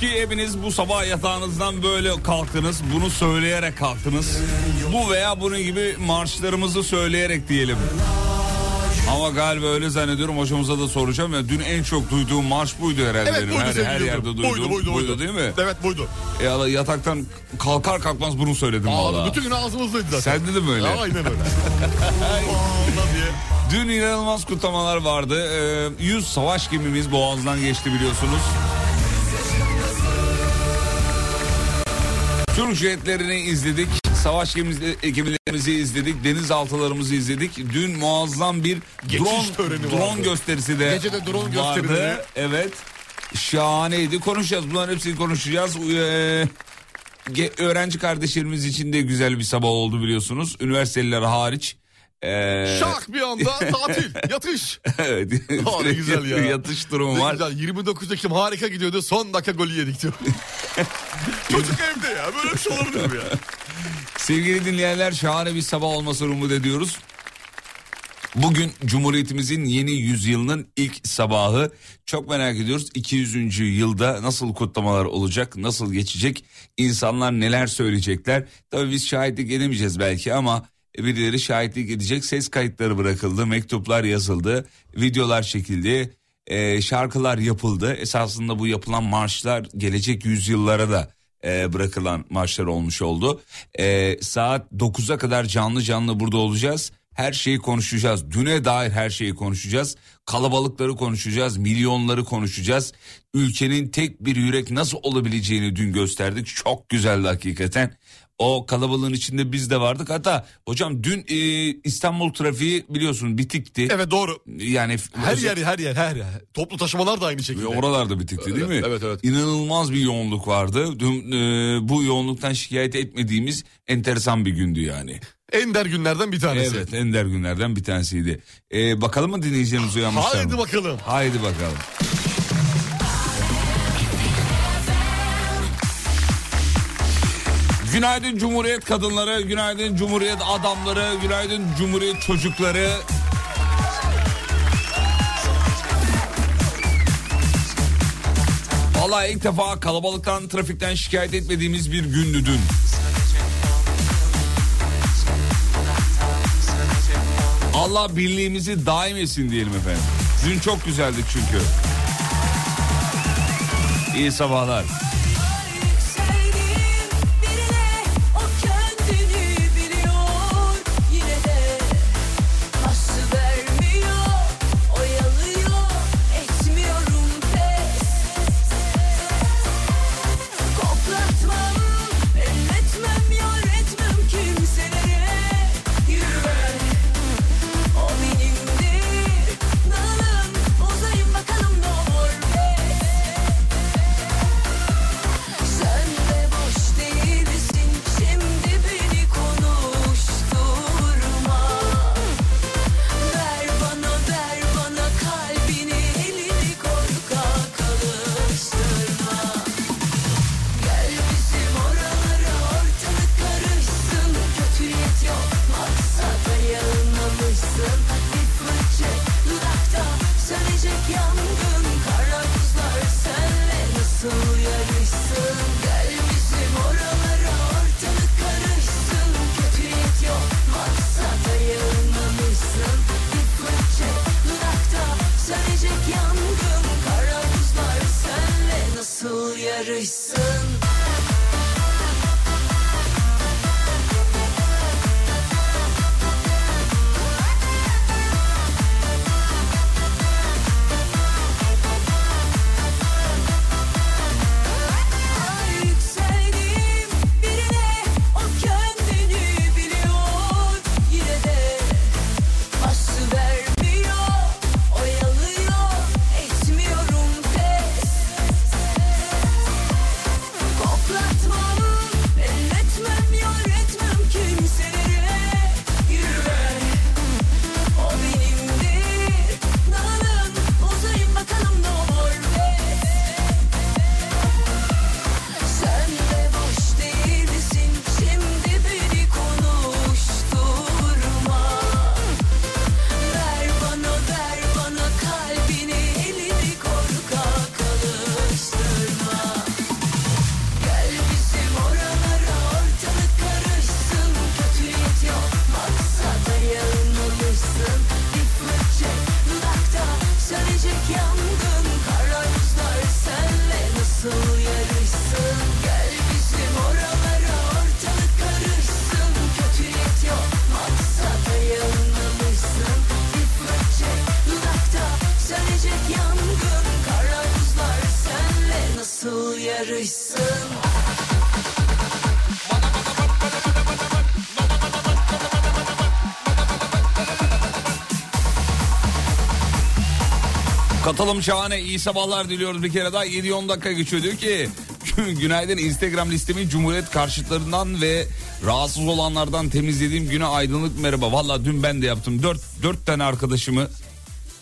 Ki hepiniz bu sabah yatağınızdan böyle kalktınız. Bunu söyleyerek kalktınız. Bu veya bunun gibi marşlarımızı söyleyerek diyelim. Ama galiba öyle zannediyorum hocamıza da soracağım ya dün en çok duyduğum marş buydu herhalde Evet benim. buydu her, her yerde duyduğum Buydu, buydu, buydu. değil mi? Evet buydu. E, yataktan kalkar kalkmaz bunu söyledim Aa, valla. bütün gün ağzımızdaydı zaten. Sen de mi öyle? Aynen öyle. Dün inanılmaz kutlamalar vardı. Ee, 100 savaş gemimiz Boğaz'dan geçti biliyorsunuz. Türk jetlerini izledik. Savaş gemimizi- gemilerimizi izledik. Denizaltılarımızı izledik. Dün muazzam bir Geçiş drone, drone vardı. gösterisi de Gece de drone vardı. Evet. Şahaneydi. Konuşacağız. Bunların hepsini konuşacağız. Ee, öğrenci kardeşlerimiz için de güzel bir sabah oldu biliyorsunuz. Üniversiteliler hariç. Ee, Şak bir anda tatil, yatış. evet. Aa, ne güzel ya. Yatış durumu Ne var. güzel 29 Ekim harika gidiyordu son dakika golü yedik diyor. Çocuk evde ya böyle bir şey olabilir mi ya? Sevgili dinleyenler şahane bir sabah olmasını umut ediyoruz. Bugün Cumhuriyetimizin yeni yüzyılının ilk sabahı. Çok merak ediyoruz 200. yılda nasıl kutlamalar olacak, nasıl geçecek, insanlar neler söyleyecekler. Tabii biz şahitlik edemeyeceğiz belki ama birileri şahitlik edecek. Ses kayıtları bırakıldı, mektuplar yazıldı, videolar çekildi, e, şarkılar yapıldı. Esasında bu yapılan marşlar gelecek yüzyıllara da e, bırakılan marşlar olmuş oldu. E, saat 9'a kadar canlı canlı burada olacağız. Her şeyi konuşacağız. Düne dair her şeyi konuşacağız. Kalabalıkları konuşacağız. Milyonları konuşacağız. Ülkenin tek bir yürek nasıl olabileceğini dün gösterdik. Çok güzeldi hakikaten. O kalabalığın içinde biz de vardık. Hatta hocam dün e, İstanbul trafiği biliyorsun bitikti. Evet doğru. Yani Her yer her yer her yer. Toplu taşımalar da aynı şekilde. Oralarda bitikti değil mi? Evet, evet. İnanılmaz bir yoğunluk vardı. Dün e, bu yoğunluktan şikayet etmediğimiz enteresan bir gündü yani. Ender günlerden bir tanesi. Evet ender günlerden bir tanesiydi. E, bakalım mı dinleyicilerimiz uyanmışlar Haydi mı? bakalım. Haydi bakalım. Günaydın Cumhuriyet kadınları, günaydın Cumhuriyet adamları, günaydın Cumhuriyet çocukları. Vallahi ilk defa kalabalıktan, trafikten şikayet etmediğimiz bir gündü dün. Allah birliğimizi daim etsin diyelim efendim. Dün çok güzeldi çünkü. İyi sabahlar. Katılım şahane. iyi sabahlar diliyoruz bir kere daha. 7-10 dakika geçiyor. Diyor ki günaydın Instagram listemi Cumhuriyet karşıtlarından ve rahatsız olanlardan temizlediğim güne aydınlık merhaba. Valla dün ben de yaptım. 4, 4 tane arkadaşımı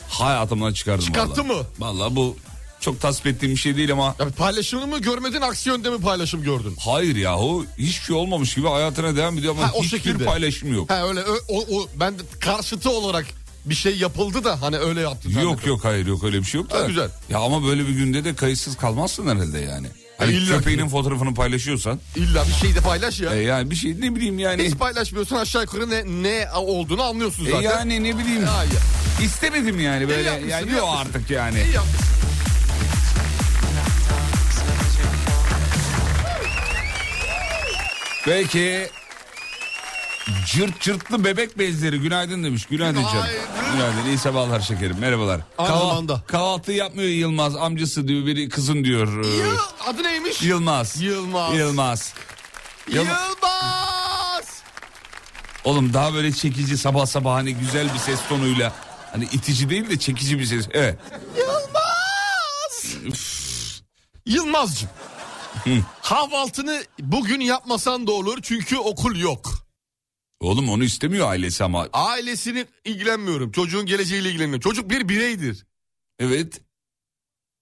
hayatımdan çıkardım. Çıkarttı vallahi. mı? Valla bu çok tasvip ettiğim bir şey değil ama Ya paylaşımını mı görmedin aksi yönde mi paylaşım gördün? hayır yahu hiçbir şey olmamış gibi hayatına devam ediyor ama Ha, o hiçbir şekilde. paylaşım yok. Ha öyle o, o, o- ben karşıtı olarak bir şey yapıldı da hani öyle yaptı. Yok yok hayır yok öyle bir şey yok da. Ha, güzel. Ya ama böyle bir günde de kayıtsız kalmazsın herhalde yani. Hani illa ki. köpeğinin fotoğrafını paylaşıyorsan. İlla bir şey de paylaş ya. E yani bir şey ne bileyim yani. Hiç paylaşmıyorsun aşağı yukarı ne, ne olduğunu anlıyorsun E zaten. yani ne bileyim. Ya, ya. İstemedim yani böyle. Yani yok artık yani. İyi yapmışsın. Peki. Cırt cırtlı bebek bezleri günaydın demiş. Günaydın canım. Günaydın. İyi sabahlar şekerim. Merhabalar. Aynı zamanda. Kahvaltı yapmıyor Yılmaz. Amcası diyor biri kızın diyor. Ee, Yıl, adı neymiş? Yılmaz. Yılmaz. Yılmaz. Yılmaz. Yılmaz. Oğlum daha böyle çekici sabah sabah hani güzel bir ses tonuyla. Hani itici değil de çekici bir ses. Evet. Yılmaz. Yılmazcığım. Kahvaltını bugün yapmasan da olur çünkü okul yok. Oğlum onu istemiyor ailesi ama. Ailesini ilgilenmiyorum. Çocuğun geleceğiyle ilgileniyorum. Çocuk bir bireydir. Evet.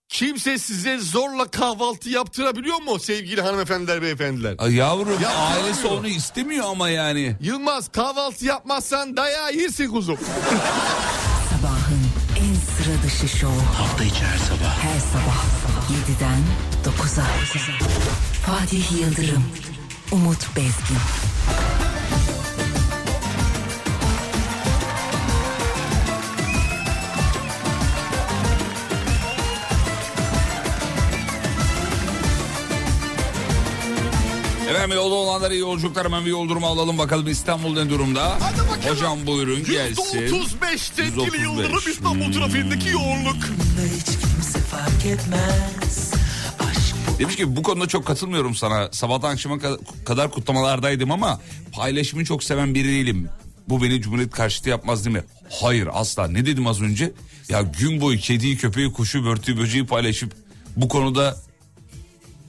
Kimse size zorla kahvaltı yaptırabiliyor mu sevgili hanımefendiler beyefendiler? Ay yavrum Ya, ailesi onu istemiyor ama yani. Yılmaz kahvaltı yapmazsan dayağı yersin kuzum. Sabahın en sıra dışı şovu. Hafta içi her sabah. Her sabah 7'den 9'a. Fatih Yıldırım, Umut Bezgin. Efendim yolda olanlara iyi yolculuklar hemen bir yol durumu alalım bakalım İstanbul ne durumda? Hadi bakalım. Hocam buyurun gelsin. %35 sevgili 135. Yıldırım İstanbul Hmm. trafiğindeki yoğunluk. Hiç kimse fark etmez Aşk bu Demiş ki bu konuda çok katılmıyorum sana. Sabahtan akşama ka- kadar kutlamalardaydım ama paylaşımı çok seven biri değilim. Bu beni Cumhuriyet karşıtı yapmaz değil mi? Hayır asla. Ne dedim az önce? Ya gün boyu kediyi, köpeği, kuşu, börtüyü, böceği paylaşıp bu konuda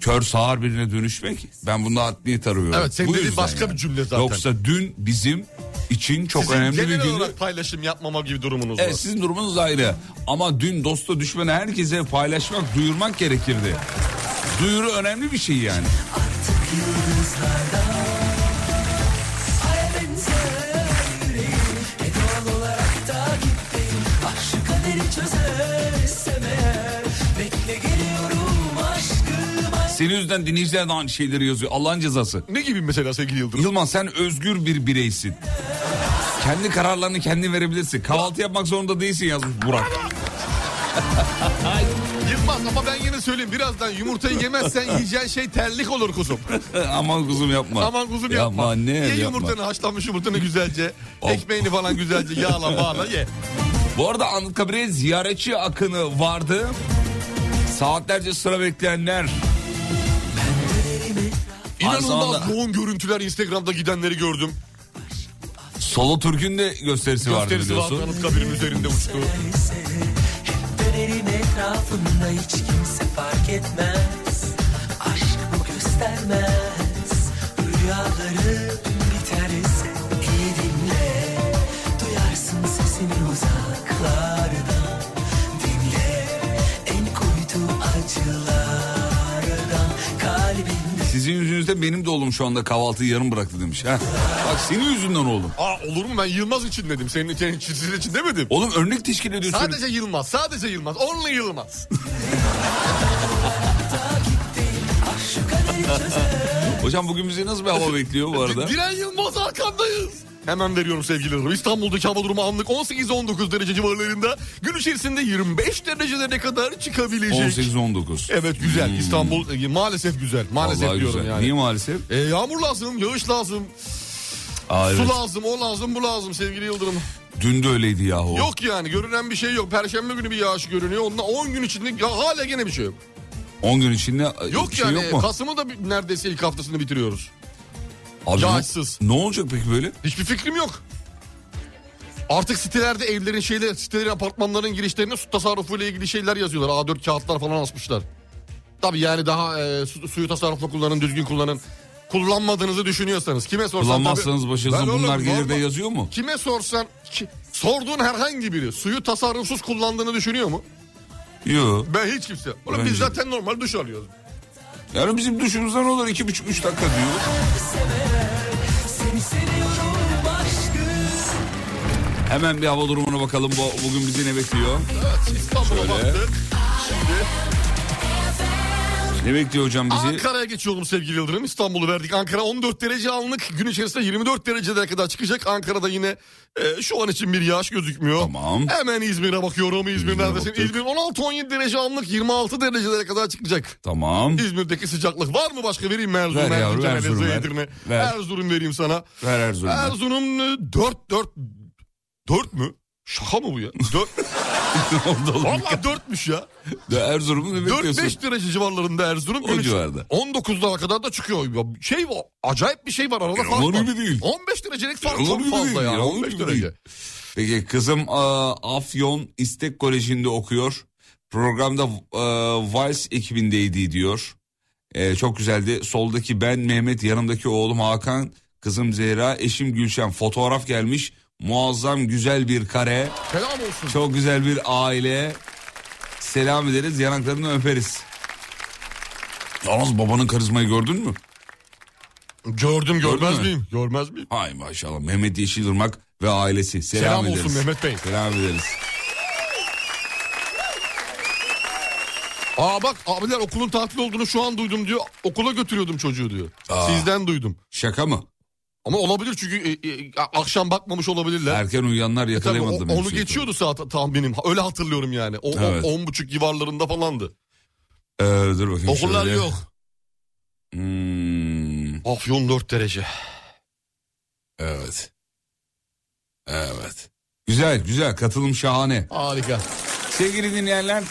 kör sağır birine dönüşmek ben bunda haddini arıyorum. Evet, senin Bu dediğin başka bir cümle zaten. Yoksa dün bizim için çok Sizin önemli bir genel gündü. olarak paylaşım yapmama gibi durumunuz var. Evet sizin durumunuz ayrı. Ama dün dosta düşmene herkese paylaşmak, duyurmak gerekirdi. Duyuru önemli bir şey yani. Şu Senin yüzünden dinleyiciler de aynı şeyleri yazıyor. Allah'ın cezası. Ne gibi mesela sevgili Yıldırım? Yılmaz sen özgür bir bireysin. Kendi kararlarını kendin verebilirsin. Kahvaltı yapmak zorunda değilsin yazmış Burak. Yılmaz ama ben yine söyleyeyim birazdan yumurtayı yemezsen yiyeceğin şey terlik olur kuzum. Aman kuzum yapma. Aman kuzum yapma. Yapma anne Ye yapma. yumurtanı haşlanmış yumurtanı güzelce. Of. Ekmeğini falan güzelce yağla bağla ye. Bu arada Anıtkabir'e ziyaretçi akını vardı. Saatlerce sıra bekleyenler. İnanılmaz zamanda- yoğun görüntüler Instagram'da gidenleri gördüm. Solo Türk'ün de gösterisi, vardı Gösterisi vardı biliyorsun. Anıtkabir'in üzerinde uçtu. Dönerin etrafında hiç kimse fark etmez Aşk bu göstermez Rüyalarım biterse iyi dinle Duyarsın sesini uzaklardan Sizin yüzünüzden benim de oğlum şu anda kahvaltıyı yarım bıraktı demiş. Ha? Bak senin yüzünden oğlum. Aa olur mu ben Yılmaz için dedim. Senin, senin için, sizin için demedim. Oğlum örnek teşkil ediyorsun. Sadece Yılmaz, sadece Yılmaz. Only Yılmaz. Hocam bugün bizi nasıl bir hava bekliyor bu arada? Diren Yılmaz arkandayız. Hemen veriyorum sevgili Yıldırım. İstanbul'daki hava durumu anlık 18-19 derece civarlarında. Gün içerisinde 25 derecelere kadar çıkabilecek. 18-19. Evet güzel. İstanbul e, maalesef güzel. Maalesef Vallahi diyorum güzel. yani. Niye maalesef? E, yağmur lazım, yağış lazım, Aa, evet. su lazım, o lazım, bu lazım sevgili Yıldırım. Dün de öyleydi yahu. Yok yani görünen bir şey yok. Perşembe günü bir yağış görünüyor. Ondan 10 gün içinde ya hala gene bir şey yok. 10 gün içinde Yok bir şey yani yok mu? Kasım'ı da neredeyse ilk haftasını bitiriyoruz. Abi ne-. Ne, olacak peki böyle? Hiçbir fikrim yok. Artık sitelerde evlerin şeyler, sitelerin apartmanların girişlerine su tasarrufuyla ilgili şeyler yazıyorlar. A4 kağıtlar falan asmışlar. Tabii yani daha e, su- suyu tasarruflu kullanın, düzgün kullanın. Kullanmadığınızı düşünüyorsanız kime sorsan Kullanmazsanız tabii- başınıza Ben oğlum bunlar gelir de yazıyor mu? Kime sorsan ki- sorduğun herhangi biri suyu tasarrufsuz kullandığını düşünüyor mu? Yok. Ben hiç kimse. Oğlum Bence biz zaten normal duş alıyoruz. Yani bizim duşumuzdan olur iki buçuk üç dakika diyor. Hemen bir hava durumuna bakalım. Bu, bugün bizi ne bekliyor? Evet İstanbul'a Şöyle. baktık. Şimdi Ne bekliyor hocam bizi? Ankara'ya geçiyorum sevgili Yıldırım. İstanbul'u verdik. Ankara 14 derece anlık. Gün içerisinde 24 derecelere kadar çıkacak. Ankara'da yine e, şu an için bir yağış gözükmüyor. Tamam. Hemen İzmir'e bakıyorum. İzmir İzmir'e neredesin? baktık. İzmir 16-17 derece anlık 26 derecelere kadar çıkacak. Tamam. İzmir'deki sıcaklık var mı başka vereyim mi Erzurum, Ver yavrum, Erzurum ver. Edirne. Ver. Erzurum vereyim sana. Ver Erzurum'u. Erzurum 4 4 4 mü? Şaka mı bu ya? 4 Valla 4'müş ya. Erzurum'u ne bekliyorsun? 4-5 derece civarlarında Erzurum. O civarda. 19'lara kadar da çıkıyor. Ya Şey var, acayip bir şey var arada fark Yalan var. gibi değil. 15 derecelik fark Yalan çok fazla değil, ya. yalan 15 gibi derece. değil. Peki kızım aa, Afyon İstek Koleji'nde okuyor. Programda e, Vice ekibindeydi diyor. E, çok güzeldi. Soldaki ben Mehmet, yanımdaki oğlum Hakan, kızım Zehra, eşim Gülşen. Fotoğraf gelmiş. Muazzam güzel bir kare. Selam olsun. Çok güzel bir aile. Selam ederiz, yanaklarını öperiz. Yalnız babanın karizmayı gördün mü? Gördüm görmez mü? miyim? Görmez miyim? Hay maşallah Mehmet Yeşilırmak ve ailesi. Selam, Selam ederiz. olsun Mehmet Bey. Selam ederiz. Aa bak abiler okulun tatil olduğunu şu an duydum diyor. Okula götürüyordum çocuğu diyor. Aa. Sizden duydum. Şaka mı? Ama olabilir çünkü e, e, akşam bakmamış olabilirler. Erken uyuyanlar E tabii yakalayamadı. o- demek onu geçiyordu saat tahminim. Öyle hatırlıyorum yani. O, Evet. o- on buçuk civarlarında falandı. Ee, dur bakayım Okullar şöyle. yok. Hmm. Afyon 4 derece. Evet. Evet. Güzel güzel katılım şahane. Harika. Sevgili dinleyenler.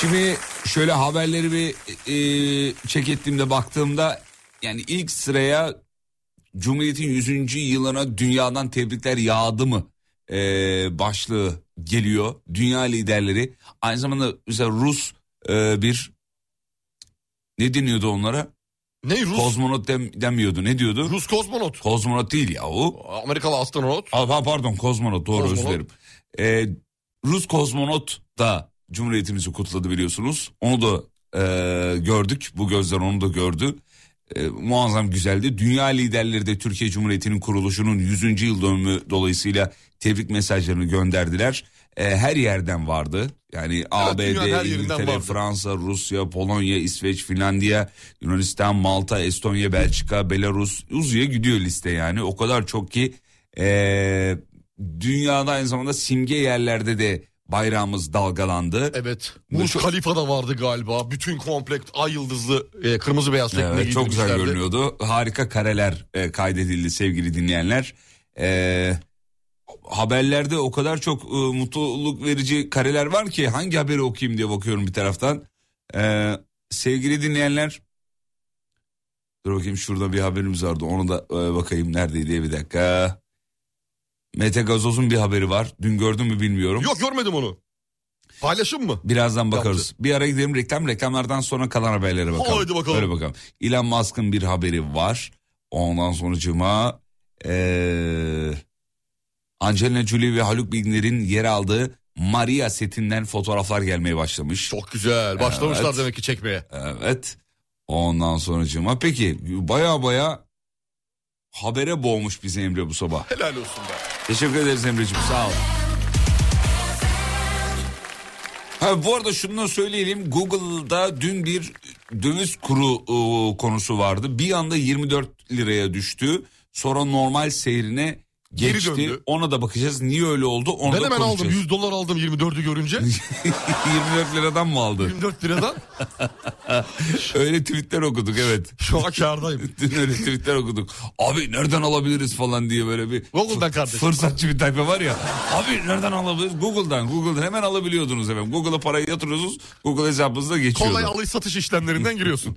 Şimdi şöyle haberleri bir e, çek ettiğimde baktığımda yani ilk sıraya Cumhuriyet'in 100. yılına dünyadan tebrikler yağdı mı e, başlığı geliyor. Dünya liderleri aynı zamanda mesela Rus e, bir ne deniyordu onlara? Ne Rus? Kozmonot dem, demiyordu ne diyordu? Rus kozmonot. Kozmonot değil ya o. Amerikalı astronot. Aa, pa- pardon kozmonot doğru Kozmonot. özür dilerim. Ee, Rus kozmonot da Cumhuriyetimizi kutladı biliyorsunuz. Onu da e, gördük. Bu gözler onu da gördü. E, muazzam güzeldi. Dünya liderleri de Türkiye Cumhuriyeti'nin kuruluşunun 100. yıl dönümü dolayısıyla tebrik mesajlarını gönderdiler. E, her yerden vardı. Yani ABD, her yerinden İngiltere, vardı. Fransa, Rusya, Polonya, İsveç, Finlandiya, Yunanistan, Malta, Estonya, Belçika, Belarus uzuya gidiyor liste yani. O kadar çok ki e, dünyada aynı zamanda simge yerlerde de bayrağımız dalgalandı. Evet. Bu Burj çok- Khalifa da vardı galiba. Bütün komplekt ay yıldızlı e, kırmızı beyaz şeklinde Evet, çok güzel giydirmişlerdi. görünüyordu. Harika kareler e, kaydedildi sevgili dinleyenler. E, haberlerde o kadar çok e, mutluluk verici kareler var ki hangi haberi okuyayım diye bakıyorum bir taraftan. E, sevgili dinleyenler. Dur bakayım şurada bir haberimiz vardı onu da e, bakayım neredeydi diye bir dakika. Mete Gazoz'un bir haberi var. Dün gördün mü bilmiyorum. Yok görmedim onu. Paylaşım mı? Birazdan bakarız. Bir ara gidelim reklam. Reklamlardan sonra kalan haberlere bakalım. Haydi bakalım. Öyle bakalım. Elon Musk'ın bir haberi var. Ondan sonra cuma ee, Angelina Jolie ve Haluk Bilginer'in yer aldığı Maria setinden fotoğraflar gelmeye başlamış. Çok güzel. Başlamışlar Evet. demek ki çekmeye. Evet. Ondan sonra cuma. Peki baya baya habere boğmuş bizi Emre bu sabah. Helal olsun be. Teşekkür ederiz Emre'ciğim sağ ol. Ha, bu arada şunu da söyleyelim. Google'da dün bir döviz kuru e, konusu vardı. Bir anda 24 liraya düştü. Sonra normal seyrine Geri geçti. döndü. Ona da bakacağız. Niye öyle oldu onu Ben da hemen aldım. konuşacağız. 100 dolar aldım 24'ü görünce. 24 liradan mı aldı? 24 liradan. öyle tweetler okuduk evet. Şu an kârdayım. Dün öyle tweetler okuduk. Abi nereden alabiliriz falan diye böyle bir Google'dan kardeşim. fırsatçı bir tayfa var ya. Abi nereden alabiliriz? Google'dan. Google'dan hemen alabiliyordunuz efendim. Google'a parayı yatırıyorsunuz. Google hesabınıza geçiyordu. Kolay alış satış işlemlerinden giriyorsun.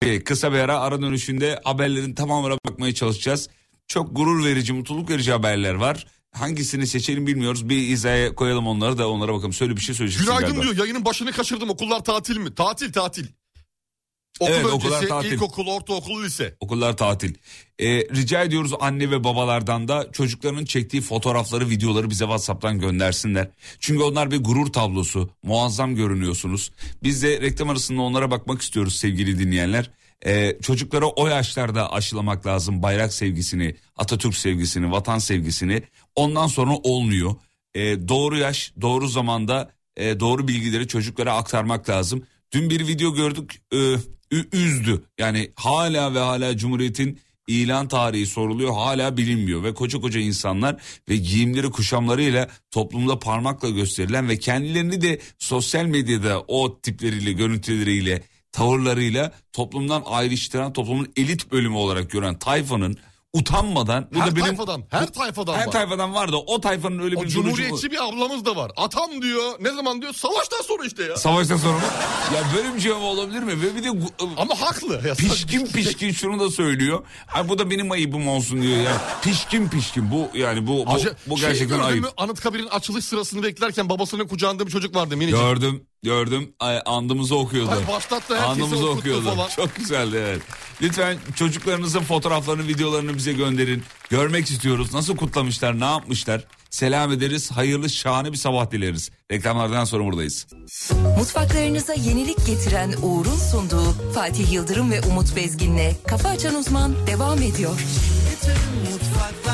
Peki, kısa bir ara ara dönüşünde haberlerin tamamına bakmaya çalışacağız. Çok gurur verici, mutluluk verici haberler var. Hangisini seçelim bilmiyoruz. Bir hizaya koyalım onları da onlara bakalım. Söyle bir şey söyleyeceksin Günaydın galiba. diyor. Yayının başını kaçırdım. Okullar tatil mi? Tatil tatil. Okul Evet, öncesi, okullar tatil. ilkokul, ortaokul, lise. Okullar tatil. Ee, rica ediyoruz anne ve babalardan da çocuklarının çektiği fotoğrafları, videoları bize WhatsApp'tan göndersinler. Çünkü onlar bir gurur tablosu. Muazzam görünüyorsunuz. Biz de reklam arasında onlara bakmak istiyoruz sevgili dinleyenler. Ee, çocuklara o yaşlarda aşılamak lazım bayrak sevgisini, Atatürk sevgisini, vatan sevgisini. Ondan sonra olmuyor. Ee, doğru yaş, doğru zamanda e, doğru bilgileri çocuklara aktarmak lazım. Dün bir video gördük, e, üzdü. Yani hala ve hala Cumhuriyet'in ilan tarihi soruluyor, hala bilinmiyor ve koca koca insanlar ve giyimleri kuşamlarıyla toplumda parmakla gösterilen ve kendilerini de sosyal medyada o tipleriyle, görüntüleriyle, tavırlarıyla toplumdan ayrıştıran, toplumun elit bölümü olarak gören tayfanın utanmadan Her da benim tayfadan, her tayfadan her var. tayfadan var da o tayfanın öyle O bir durucu cumhuriyetçi bir ablamız da var. Atam diyor. Ne zaman diyor? Savaştan sonra işte ya. Savaştan sonra mı? Ya böyle bir cevap olabilir mi? Ve bir de Ama haklı. Ya, pişkin pişkin şunu da söylüyor. Ay bu da benim ayıbım olsun diyor ya. Pişkin pişkin bu yani bu bu, Acı- bu şey gerçekten gördün ayıp. Anıtkabir'in açılış sırasını beklerken babasının kucağında bir çocuk vardı minicik. Gördüm gördüm Ay, andımızı okuyordu. Ay, başlattı, Andımızı okuyordu. falan. Çok güzeldi evet. Lütfen çocuklarınızın fotoğraflarını videolarını bize gönderin. Görmek istiyoruz. Nasıl kutlamışlar ne yapmışlar. Selam ederiz. Hayırlı şahane bir sabah dileriz. Reklamlardan sonra buradayız. Mutfaklarınıza yenilik getiren Uğur'un sunduğu Fatih Yıldırım ve Umut Bezgin'le Kafa Açan Uzman devam ediyor. Mutfaklar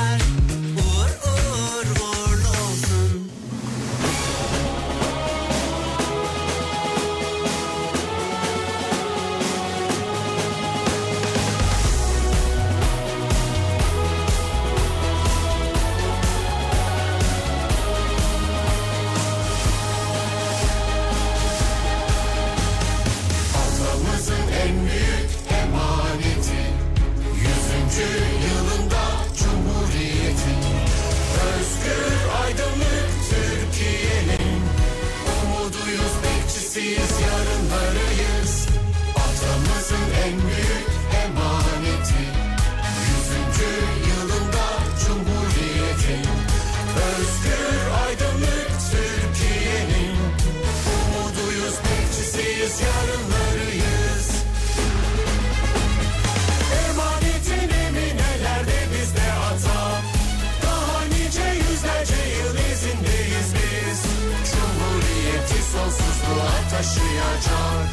taşıyacak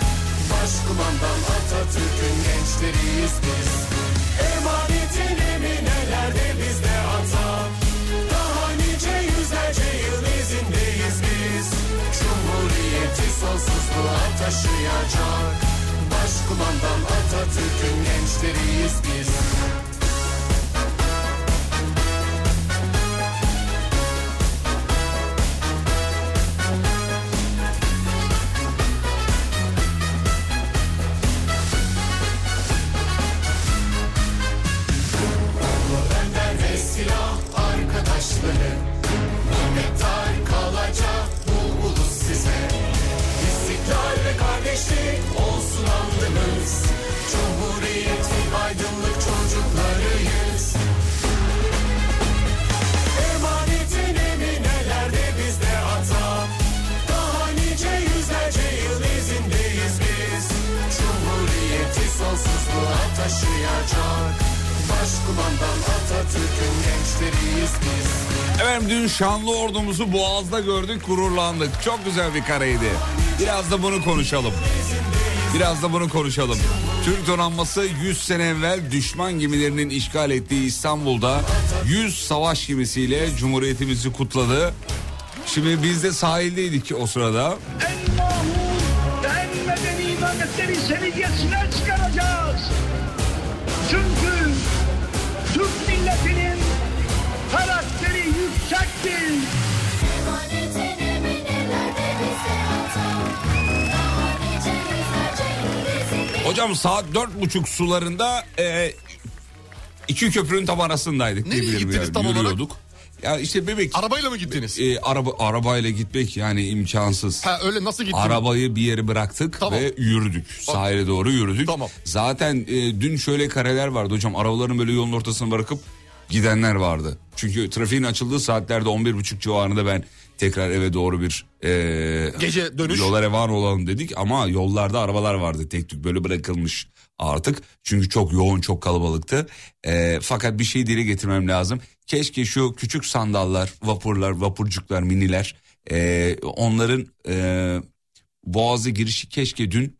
Başkumandan Atatürk'ün gençleriyiz biz. Emanetin eminelerde bizde ata Daha nice yüzlerce yıl izindeyiz biz. Cumhuriyeti sonsuzluğa taşıyacak. Başkumandan Atatürk'ün gençleriyiz biz taşıyacak Başkumandan Atatürk'ün gençleriyiz biz Efendim dün şanlı ordumuzu Boğaz'da gördük gururlandık. Çok güzel bir kareydi. Biraz da bunu konuşalım. Biraz da bunu konuşalım. Türk donanması 100 sene evvel düşman gemilerinin işgal ettiği İstanbul'da 100 savaş gemisiyle Cumhuriyetimizi kutladı. Şimdi biz de sahildeydik o sırada. en mahmur ve en medeni Hocam saat dört buçuk sularında e, iki köprünün tam arasındaydık. Nereye gittiniz yani. tam olarak? Yürüyorduk. Ya işte bebek Arabayla mı gittiniz? e, araba arabayla gitmek yani imkansız. Ha öyle nasıl gittiniz? Arabayı bir yere bıraktık Tamam. ve yürüdük. Sahile doğru yürüdük. Tamam. Zaten e, dün şöyle kareler vardı hocam. Arabaların böyle yolun ortasına bırakıp gidenler vardı. Çünkü trafiğin açıldığı saatlerde 11.30 civarında ben tekrar eve doğru bir e, Gece dönüş. yola revan olalım dedik ama yollarda arabalar vardı tek tük böyle bırakılmış artık. Çünkü çok yoğun çok kalabalıktı. E, fakat bir şey dile getirmem lazım. Keşke şu küçük sandallar, vapurlar, vapurcuklar, miniler e, onların e, boğazı girişi keşke dün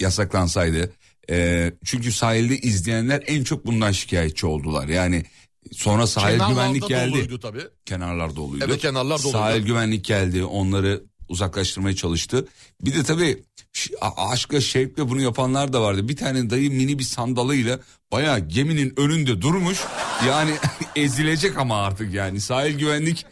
yasaklansaydı. E, çünkü sahilde izleyenler en çok bundan şikayetçi oldular. Yani sonra sahil Kenarlarda güvenlik geldi. doluydu tabii. Kenarlar doluydu. Evet, kenarlar doluydu. Sahil güvenlik geldi onları uzaklaştırmaya çalıştı. Bir de tabii aşkla şevkle bunu yapanlar da vardı. Bir tane dayı mini bir sandalıyla bayağı geminin önünde durmuş. Yani ezilecek ama artık yani sahil güvenlik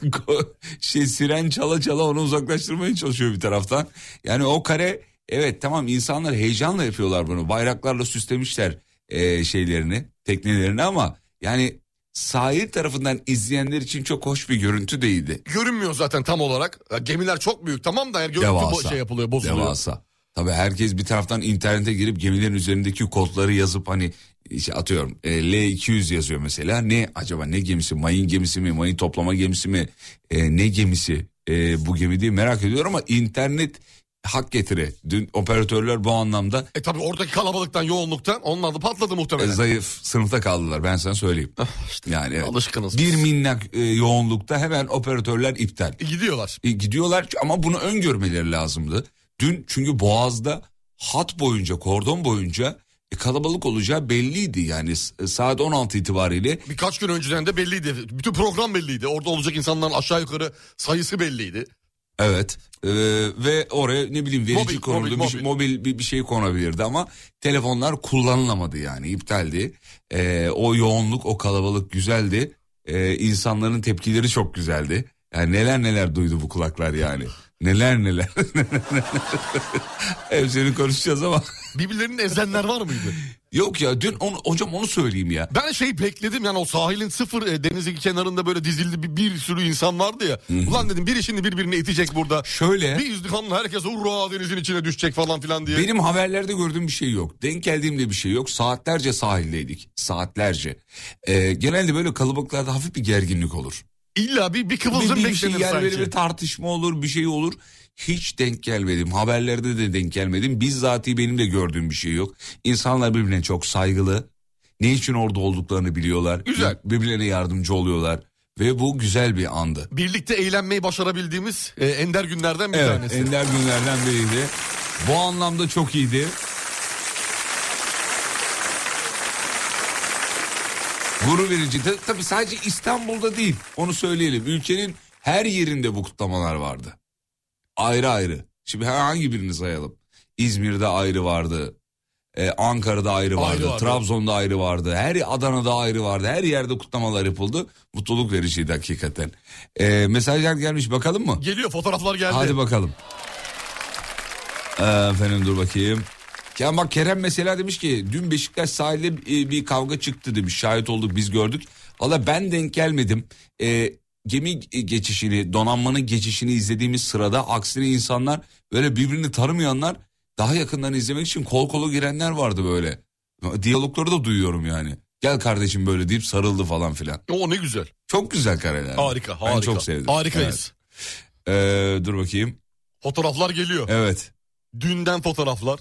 şey siren çala çala onu uzaklaştırmaya çalışıyor bir taraftan. Yani o kare evet tamam insanlar heyecanla yapıyorlar bunu. Bayraklarla süslemişler e, şeylerini, teknelerini ama yani sahil tarafından izleyenler için çok hoş bir görüntü değildi. Görünmüyor zaten tam olarak. Gemiler çok büyük tamam da yani görüntü Devasa. şey yapılıyor bozuluyor. Devasa. Tabii herkes bir taraftan internete girip gemilerin üzerindeki kodları yazıp hani işte atıyorum e, L200 yazıyor mesela. Ne acaba ne gemisi? Mayın gemisi mi? Mayın toplama gemisi mi? E, ne gemisi e, bu gemi diye merak ediyorum ama internet hak getire. Dün operatörler bu anlamda E tabi oradaki kalabalıktan yoğunluktan onlar da patladı e, muhtemelen. zayıf sınıfta kaldılar ben sana söyleyeyim. yani evet. alışkınız bir minnak e, yoğunlukta hemen operatörler iptal. E, Gidiyorlar. E, gidiyorlar ama bunu öngörmeleri lazımdı. Dün çünkü Boğaz'da hat boyunca kordon boyunca e, kalabalık olacağı belliydi yani S- saat 16 itibariyle Birkaç gün önceden de belliydi. Bütün program belliydi. Orada olacak insanların aşağı yukarı sayısı belliydi. Evet e, ve oraya ne bileyim verici Mobil, konuldu mobil, bir, şey- mobil. mobil bir, bir şey konabilirdi ama telefonlar kullanılamadı yani iptaldi. E, o yoğunluk o kalabalık güzeldi e, insanların tepkileri çok güzeldi. Yani neler neler duydu bu kulaklar yani. Neler neler. Hepsini konuşacağız ama. Birbirlerini ezenler var mıydı? Yok ya dün onu, hocam onu söyleyeyim ya. Ben şey bekledim yani o sahilin sıfır e, denizin kenarında böyle dizildi bir, bir sürü insan vardı ya. Ulan dedim biri şimdi birbirini itecek burada. Şöyle Bir yüzlü herkes hurra denizin içine düşecek falan filan diye. benim haberlerde gördüğüm bir şey yok. Denk geldiğimde bir şey yok. Saatlerce sahildeydik. Saatlerce. Ee, genelde böyle kalabalıklarda hafif bir gerginlik olur. İlla bir, bir kıvılcım bir, bir şey beklenir yer sanki. bir tartışma olur bir şey olur. Hiç denk gelmedim. Haberlerde de denk gelmedim. Bizzati benim de gördüğüm bir şey yok. İnsanlar birbirine çok saygılı. Ne için orada olduklarını biliyorlar. Güzel. Birbirlerine yardımcı oluyorlar. Ve bu güzel bir andı. Birlikte eğlenmeyi başarabildiğimiz e, ender günlerden bir Evet tanesi. ender günlerden biriydi. Bu anlamda çok iyiydi. Gurur verici. Ta- Tabii sadece İstanbul'da değil onu söyleyelim. Ülkenin her yerinde bu kutlamalar vardı. Ayrı ayrı. Şimdi hangi birini sayalım? İzmir'de ayrı vardı. Ee, Ankara'da ayrı vardı, Ayrı vardı. Trabzon'da ayrı vardı, her Adana'da ayrı vardı, her yerde kutlamalar yapıldı. Mutluluk vericiydi hakikaten. Ee, mesajlar gelmiş bakalım mı? Geliyor fotoğraflar geldi. Hadi bakalım. Ee, efendim dur bakayım. Ya bak Kerem mesela demiş ki dün Beşiktaş sahilde e, bir kavga çıktı demiş. Şahit olduk biz gördük. Valla ben denk gelmedim. Ee, gemi geçişini donanmanın geçişini izlediğimiz sırada aksine insanlar böyle birbirini tanımayanlar daha yakından izlemek için kol kola girenler vardı böyle. Diyalogları da duyuyorum yani. Gel kardeşim böyle deyip sarıldı falan filan. O ne güzel. Çok güzel kareler. Harika harika. Ben çok sevdim. Harikayız. Evet. Ee, dur bakayım. Fotoğraflar geliyor. Evet. Dünden fotoğraflar.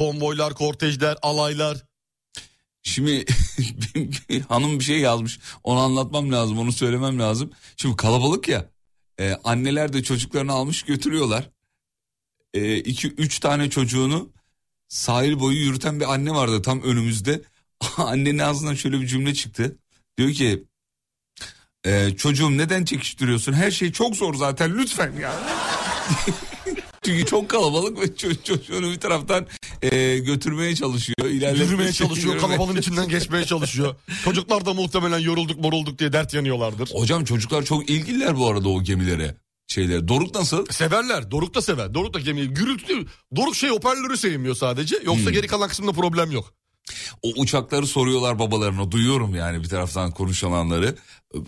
Konvoylar, kortejler, alaylar. Şimdi hanım bir şey yazmış. Onu anlatmam lazım, onu söylemem lazım. Şimdi kalabalık ya. e, anneler de çocuklarını almış götürüyorlar. E, iki üç tane çocuğunu sahil boyu yürüten bir anne vardı tam önümüzde. Annenin ağzından şöyle bir cümle çıktı. Diyor ki e, çocuğum neden çekiştiriyorsun? Her şey çok zor zaten lütfen ya. Çünkü çok kalabalık ve ço- çocuğunu bir taraftan e, götürmeye çalışıyor. Yürümeye çalışıyor, yürümeye- kalabalığın içinden geçmeye çalışıyor. Çocuklar da muhtemelen yorulduk morulduk diye dert yanıyorlardır. Hocam çocuklar çok ilgililer bu arada o gemilere. Şeyler. Doruk nasıl? Severler. Doruk da sever. Doruk da gemiyi gürültü. Doruk şey hoparlörü sevmiyor sadece. Yoksa Hmm. geri kalan kısmında problem yok. O uçakları soruyorlar babalarına. Duyuyorum yani bir taraftan konuşulanları.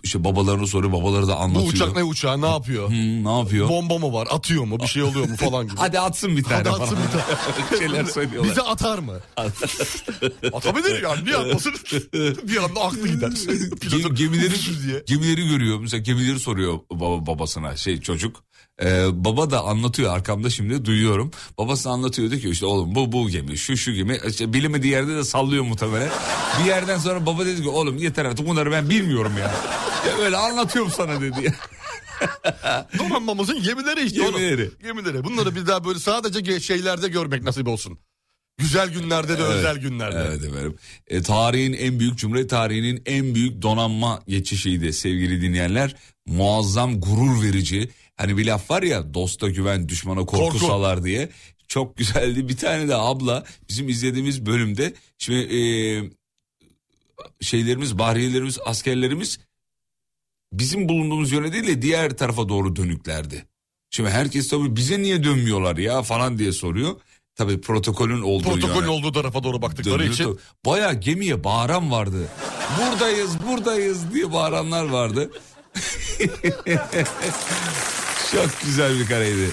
İşte babalarını soruyor. Babaları da Bu anlatıyor. uçak ne uçağı ne yapıyor? Hmm, ne yapıyor? Bomba mı var? Atıyor mu? Bir şey oluyor mu falan gibi. Hadi atsın bir tane Hadi atsın bir tane. Şeyler söylüyorlar. Bize atar mı? Atabilir yani. Niye atmasın? bir anda aklı gider. Pilotun Gem- gemileri, diye. gemileri görüyor. Mesela gemileri soruyor baba, babasına şey çocuk. Ee, baba da anlatıyor arkamda şimdi duyuyorum. Babası anlatıyor diyor ki işte oğlum bu bu gemi şu şu gemi. İşte bilemediği yerde de sallıyor muhtemelen. Bir yerden sonra baba dedi ki oğlum yeter artık bunları ben bilmiyorum ya. ya böyle anlatıyorum sana dedi ya. Donanmamızın gemileri işte oğlum. Gemileri. Gemileri. Bunları bir daha böyle sadece şeylerde görmek nasip olsun. Güzel günlerde de özel günlerde. Evet efendim. E, tarihin en büyük Cumhuriyet tarihinin en büyük donanma geçişiydi sevgili dinleyenler. Muazzam gurur verici. Hani bir laf var ya dosta güven düşmana korku, Korku. salar diye. Çok güzeldi. Bir tane de abla bizim izlediğimiz bölümde şimdi e, şeylerimiz, bahriyelerimiz, askerlerimiz bizim bulunduğumuz yöne değil de diğer tarafa doğru dönüklerdi. Şimdi herkes tabii bize niye dönmüyorlar ya falan diye soruyor. Tabii protokolün olduğu Protokolün yöne. olduğu tarafa doğru baktıkları için. Bayağı gemiye bağıran vardı. Buradayız buradayız diye bağıranlar vardı. Çok güzel bir kareydi.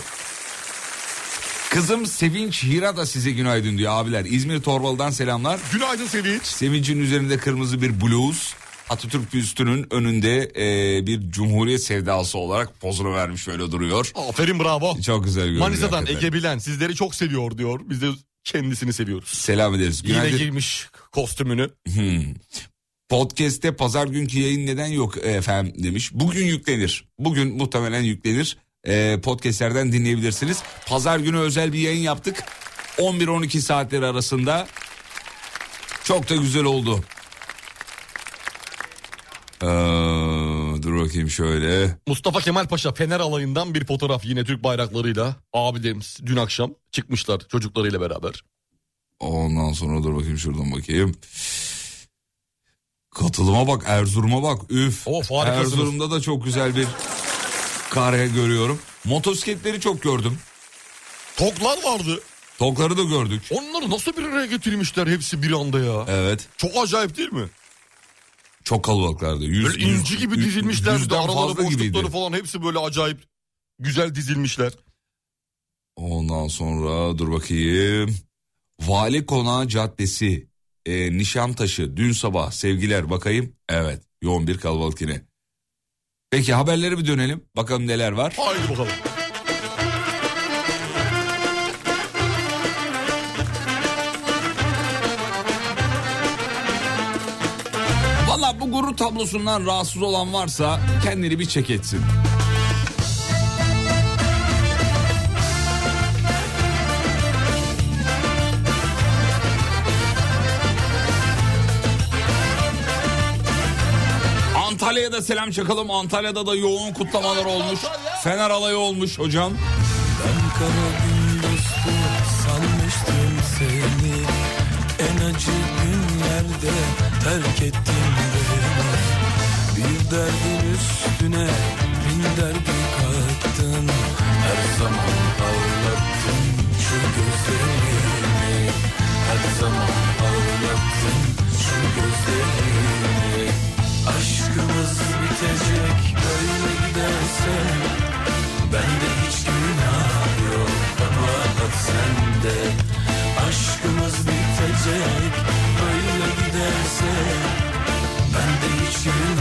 Kızım Sevinç Hira da size günaydın diyor abiler. İzmir Torbalı'dan selamlar. Günaydın Sevinç. Sevinç'in üzerinde kırmızı bir bluz. Atatürk büstünün önünde e, bir cumhuriyet sevdası olarak pozunu vermiş öyle duruyor. Aferin bravo. Çok güzel görünüyor. Manisa'dan hakikaten. Ege Bilen sizleri çok seviyor diyor. Biz de kendisini seviyoruz. Selam ederiz. Yine Günaydın. giymiş kostümünü. Hmm. Podcast'te pazar günkü yayın neden yok efendim demiş. Bugün yüklenir. Bugün muhtemelen yüklenir. Ee, podcastlerden dinleyebilirsiniz. Pazar günü özel bir yayın yaptık. 11-12 saatleri arasında. Çok da güzel oldu. Ee, dur bakayım şöyle. Mustafa Kemal Paşa Fener alayından bir fotoğraf yine Türk bayraklarıyla. Abilerimiz dün akşam çıkmışlar çocuklarıyla beraber. Ondan sonra dur bakayım şuradan bakayım. Katılıma bak Erzurum'a bak üf. Of. Erzurum'da da çok güzel bir kare görüyorum. Motosikletleri çok gördüm. Toklar vardı. Tokları da gördük. Onları nasıl bir araya getirmişler hepsi bir anda ya. Evet. Çok acayip değil mi? Çok kalabalıklardı. Yüz, Böyle inci gibi yüz- dizilmişler. Bir de yüzden araları boşlukları gibiydi. falan hepsi böyle acayip güzel dizilmişler. Ondan sonra dur bakayım. Vali Konağı Caddesi. E, Nişantaşı dün sabah sevgiler bakayım. Evet yoğun bir kalabalık yine. Peki haberlere bir dönelim. Bakalım neler var. Haydi bakalım. Valla bu gurur tablosundan rahatsız olan varsa kendini bir çek etsin. Antalya'ya da selam çakalım. Antalya'da da yoğun kutlamalar olmuş. Fener alayı olmuş hocam. Ben kara gün dostu sanmıştım seni En acı günlerde terk ettin beni Bir derdin üstüne bin derdi kattın Her zaman ağlattın şu gözlerimi Her zaman ağlattın şu gözlerimi Aşkımız bitecek böyle giderse Bende hiç günah yok. Kabahat sende Aşkımız bitecek böyle giderse Bende hiç günah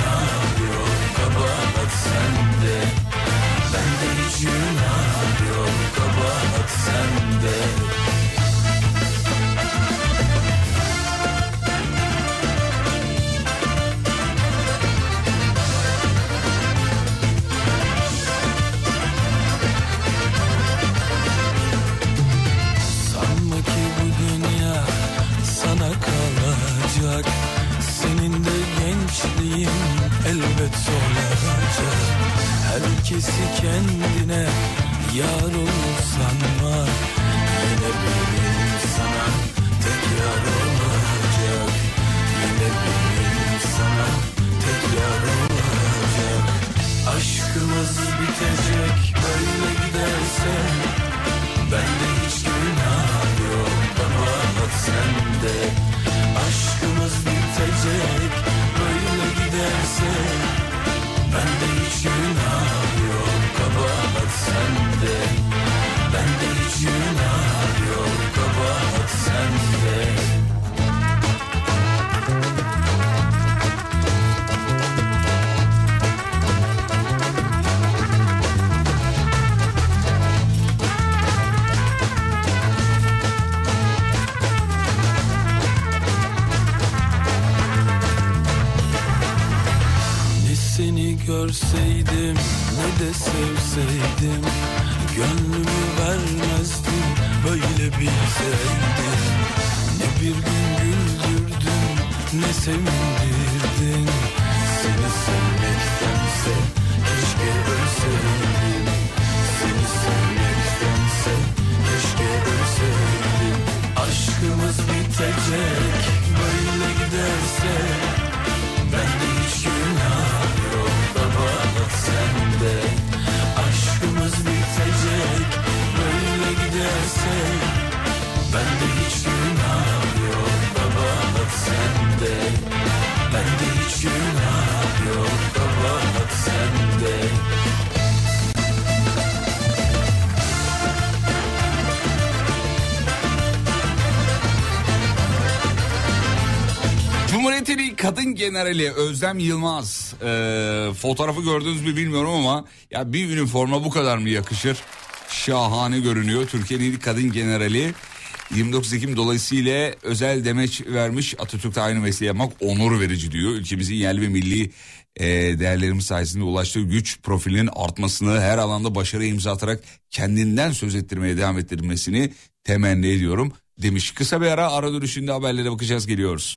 Cumhuriyet'in ilk kadın generali Özlem Yılmaz. Ee, fotoğrafı gördünüz mü bilmiyorum ama ya bir üniforma bu kadar mı yakışır? Şahane görünüyor. Türkiye'nin ilk kadın generali 29 Ekim dolayısıyla özel demeç vermiş. Atatürk'te aynı mesleği yapmak onur verici diyor. Ülkemizin yerli ve milli e, değerlerimiz sayesinde ulaştığı güç profilinin artmasını her alanda başarı imza atarak kendinden söz ettirmeye devam ettirmesini temenni ediyorum demiş. Kısa bir ara ara dönüşünde haberlere bakacağız geliyoruz.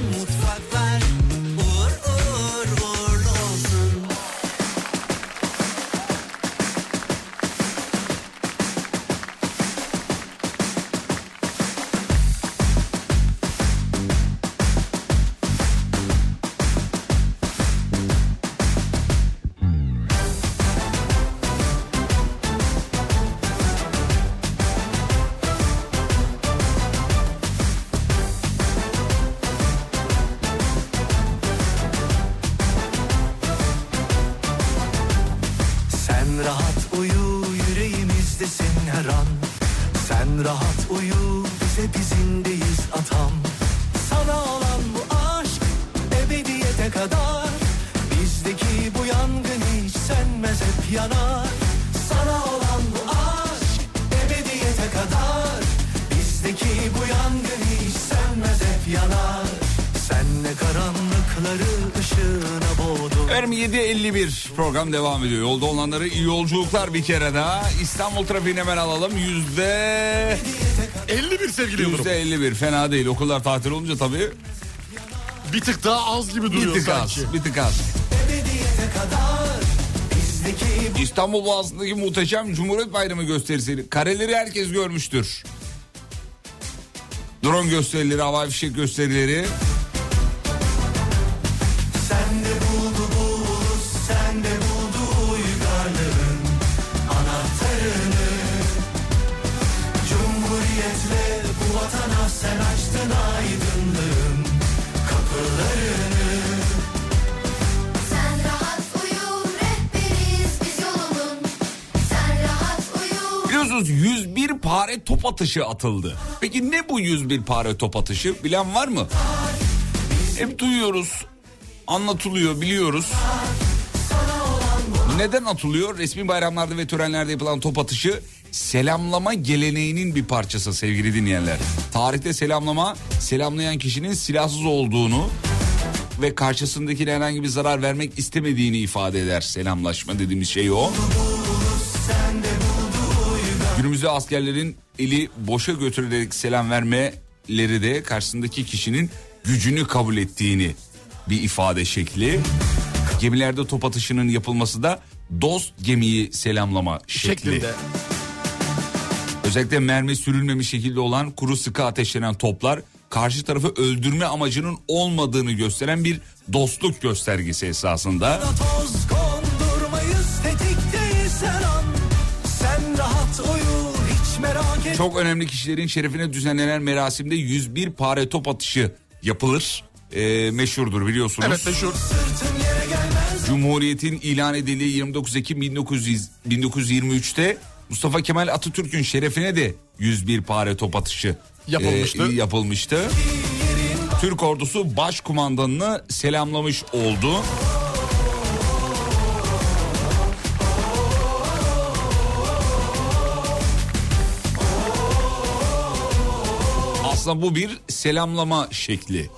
program devam ediyor. Yolda olanları iyi yolculuklar bir kere daha. İstanbul trafiğini hemen alalım. Yüzde... 51 sevgili Yıldırım. Yüzde 51 fena değil. Okullar tatil olunca tabii Bir tık daha az gibi bir duruyor tık az. sanki. Bir tık az. İstanbul Boğazı'ndaki muhteşem Cumhuriyet Bayramı gösterisi. Kareleri herkes görmüştür. Drone gösterileri, havai fişek gösterileri. Biliyorsunuz 101 pare top atışı atıldı. Peki ne bu 101 pare top atışı? Bilen var mı? Hep duyuyoruz, anlatılıyor, biliyoruz. Neden atılıyor? Resmi bayramlarda ve törenlerde yapılan top atışı selamlama geleneğinin bir parçası sevgili dinleyenler. Tarihte selamlama selamlayan kişinin silahsız olduğunu ve karşısındakine herhangi bir zarar vermek istemediğini ifade eder. Selamlaşma dediğimiz şey o. Günümüzde askerlerin eli boşa götürülerek selam vermeleri de karşısındaki kişinin gücünü kabul ettiğini bir ifade şekli. Gemilerde top atışının yapılması da dost gemiyi selamlama şekli. Şeklinde. Özellikle mermi sürülmemiş şekilde olan kuru sıkı ateşlenen toplar karşı tarafı öldürme amacının olmadığını gösteren bir dostluk göstergesi esasında. Çok önemli kişilerin şerefine düzenlenen merasimde 101 pare top atışı yapılır. Ee, meşhurdur biliyorsunuz. Evet meşhur. Cumhuriyetin ilan edildiği 29 Ekim 1900 1923'te Mustafa Kemal Atatürk'ün şerefine de 101 pare top atışı Yapılmıştı. e, yapılmıştı. Türk ordusu başkumandanını selamlamış oldu. Aslında bu bir selamlama şekli.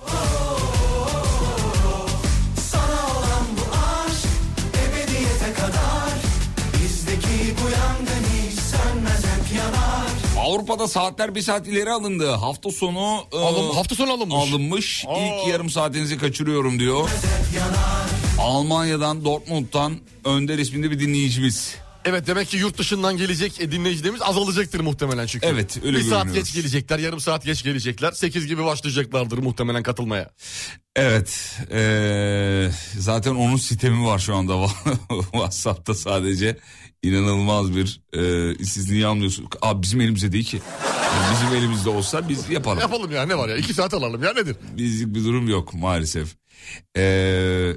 Sana olan bu aşk ebediyete kadar. Bizdeki bu yangın hiç sönmez hep yanar. Avrupa'da saatler bir saat ileri alındı. Hafta sonu e, Alın- hafta sonu alınmış. alınmış. Aa. İlk yarım saatinizi kaçırıyorum diyor. Almanya'dan Dortmund'dan Önder isminde bir dinleyicimiz. Evet demek ki yurt dışından gelecek e, dinleyicilerimiz azalacaktır muhtemelen çünkü. Evet, öyle Bir saat geç gelecekler yarım saat geç gelecekler. 8 gibi başlayacaklardır muhtemelen katılmaya. Evet. e, zaten onun sitemi var şu anda WhatsApp'ta sadece. inanılmaz bir e, siz niye anlıyorsunuz? Abi bizim elimizde değil ki. Yani bizim elimizde olsa biz yaparız. Yapalım ya ne var ya 2 saat alalım ya nedir? Bizlik bir durum yok maalesef. Ee,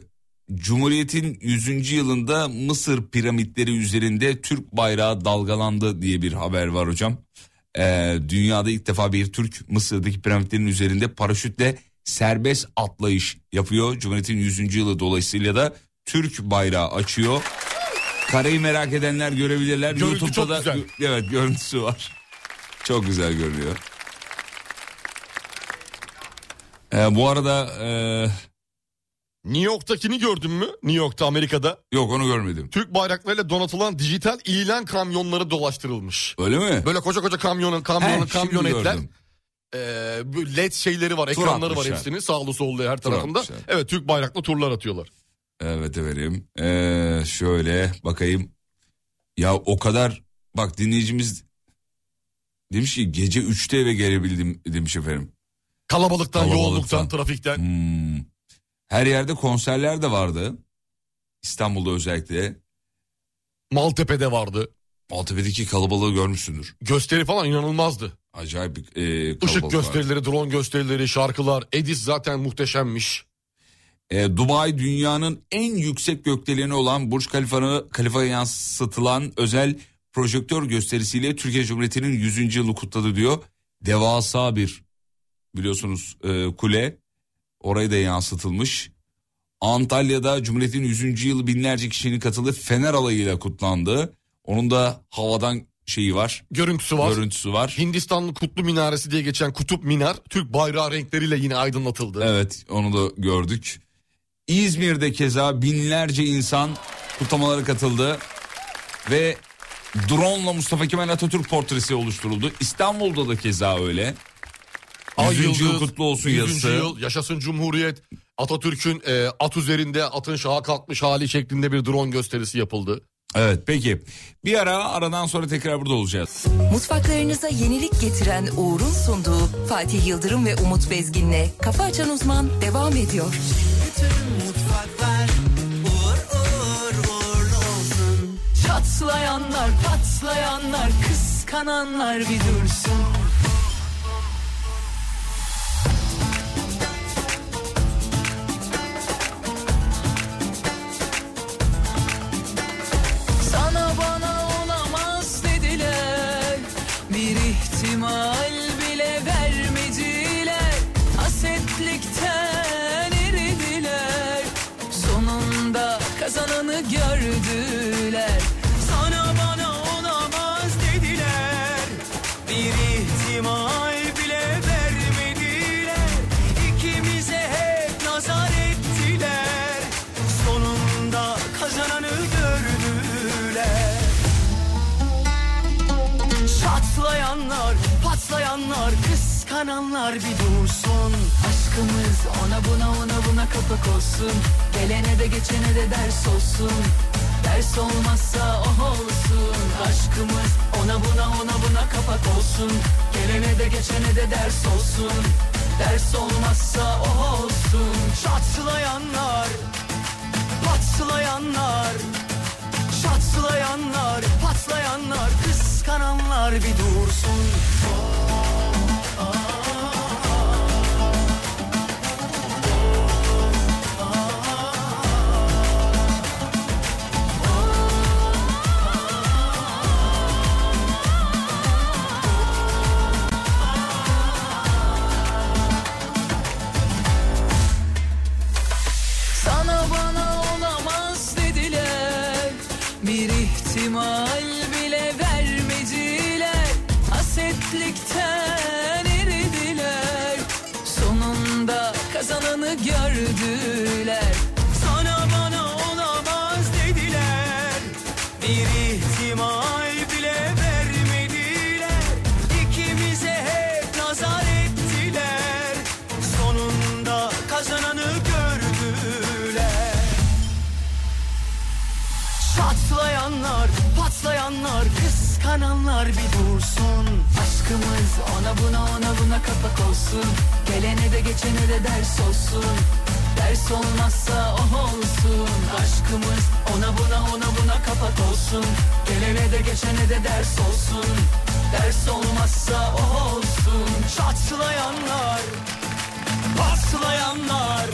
Cumhuriyet'in 100. yılında Mısır piramitleri üzerinde Türk bayrağı dalgalandı diye bir haber var hocam. Ee, dünyada ilk defa bir Türk Mısır'daki piramitlerin üzerinde paraşütle serbest atlayış yapıyor. Cumhuriyet'in 100. yılı dolayısıyla da Türk bayrağı açıyor. Kareyi merak edenler görebilirler. Görüntü YouTube'da çok da güzel. evet görüntüsü var. Çok güzel görünüyor. Ee, bu arada e, New York'takini gördün mü? New York'ta Amerika'da yok onu görmedim. Türk bayraklarıyla donatılan dijital ilan kamyonları dolaştırılmış. Öyle mi? Böyle koca koca kamyonun He, kamyonun şimdi kamyonetler. bu led şeyleri var, Tur ekranları var hepsinin sağlı sollu her tarafında. atmışlar. Evet Türk bayraklı turlar atıyorlar. Evet efendim. Ee, şöyle bakayım. Ya o kadar bak dinleyicimiz demiş ki gece 3'te eve gelebildim demiş efendim. Kalabalıktan, Kalabalıktan. yoğunluktan, trafikten. Hmm. Her yerde konserler de vardı. İstanbul'da özellikle. Maltepe'de vardı. Maltepe'deki kalabalığı görmüşsündür. Gösteri falan inanılmazdı. Acayip bir e, Işık kalabalık var. gösterileri, drone gösterileri, şarkılar. Edis zaten muhteşemmiş. E, Dubai dünyanın en yüksek gökdeleni olan Burj Khalifa'nı Khalifa'ya yansıtılan özel projektör gösterisiyle Türkiye Cumhuriyeti'nin 100. yılı kutladı diyor. Devasa bir biliyorsunuz e, kule oraya da yansıtılmış. Antalya'da Cumhuriyet'in 100. yılı binlerce kişinin katıldığı Fener alayıyla kutlandı. Onun da havadan şeyi var. Görüntüsü var. Görüntüsü var. Hindistan Kutlu Minaresi diye geçen Kutup Minar Türk bayrağı renkleriyle yine aydınlatıldı. Evet onu da gördük. İzmir'de keza binlerce insan kutlamalara katıldı. Ve drone'la Mustafa Kemal Atatürk portresi oluşturuldu. İstanbul'da da keza öyle. Ay 100. yıl kutlu olsun 100. yazısı. yıl, yaşasın Cumhuriyet. Atatürk'ün e, at üzerinde atın şaha kalkmış hali şeklinde bir drone gösterisi yapıldı. Evet peki. Bir ara aradan sonra tekrar burada olacağız. Mutfaklarınıza yenilik getiren Uğur'un sunduğu Fatih Yıldırım ve Umut Bezgin'le Kafa Açan Uzman devam ediyor. Mutfaklar uğur uğur uğurlu olsun. Çatlayanlar patlayanlar kıskananlar bir dursun. Gördüler. Sana bana olamaz dediler. Bir ihtimal bile vermediler. İkimize hep nazar ettiler. Sonunda kazananı gördüler. Çatlayanlar, patlayanlar, kıskananlar bir dursun. Aşkımız ona buna ona buna kapak olsun. Gelene de geçene de ders olsun Ders olmazsa oh olsun. Aşkımız ona buna ona buna kapak olsun. Gelene de geçene de ders olsun. Ders olmazsa oh olsun. Çatlayanlar, patlayanlar. Çatlayanlar, patlayanlar, kıskananlar bir dursun. Sana kıskananlar bir dursun. Aşkımız ona buna ona buna kapak olsun. Gelene de geçene de ders olsun. Ders olmazsa oh olsun. Aşkımız ona buna ona buna kapak olsun. Gelene de geçene de ders olsun. Ders olmazsa oh olsun. Çatlayanlar, patlayanlar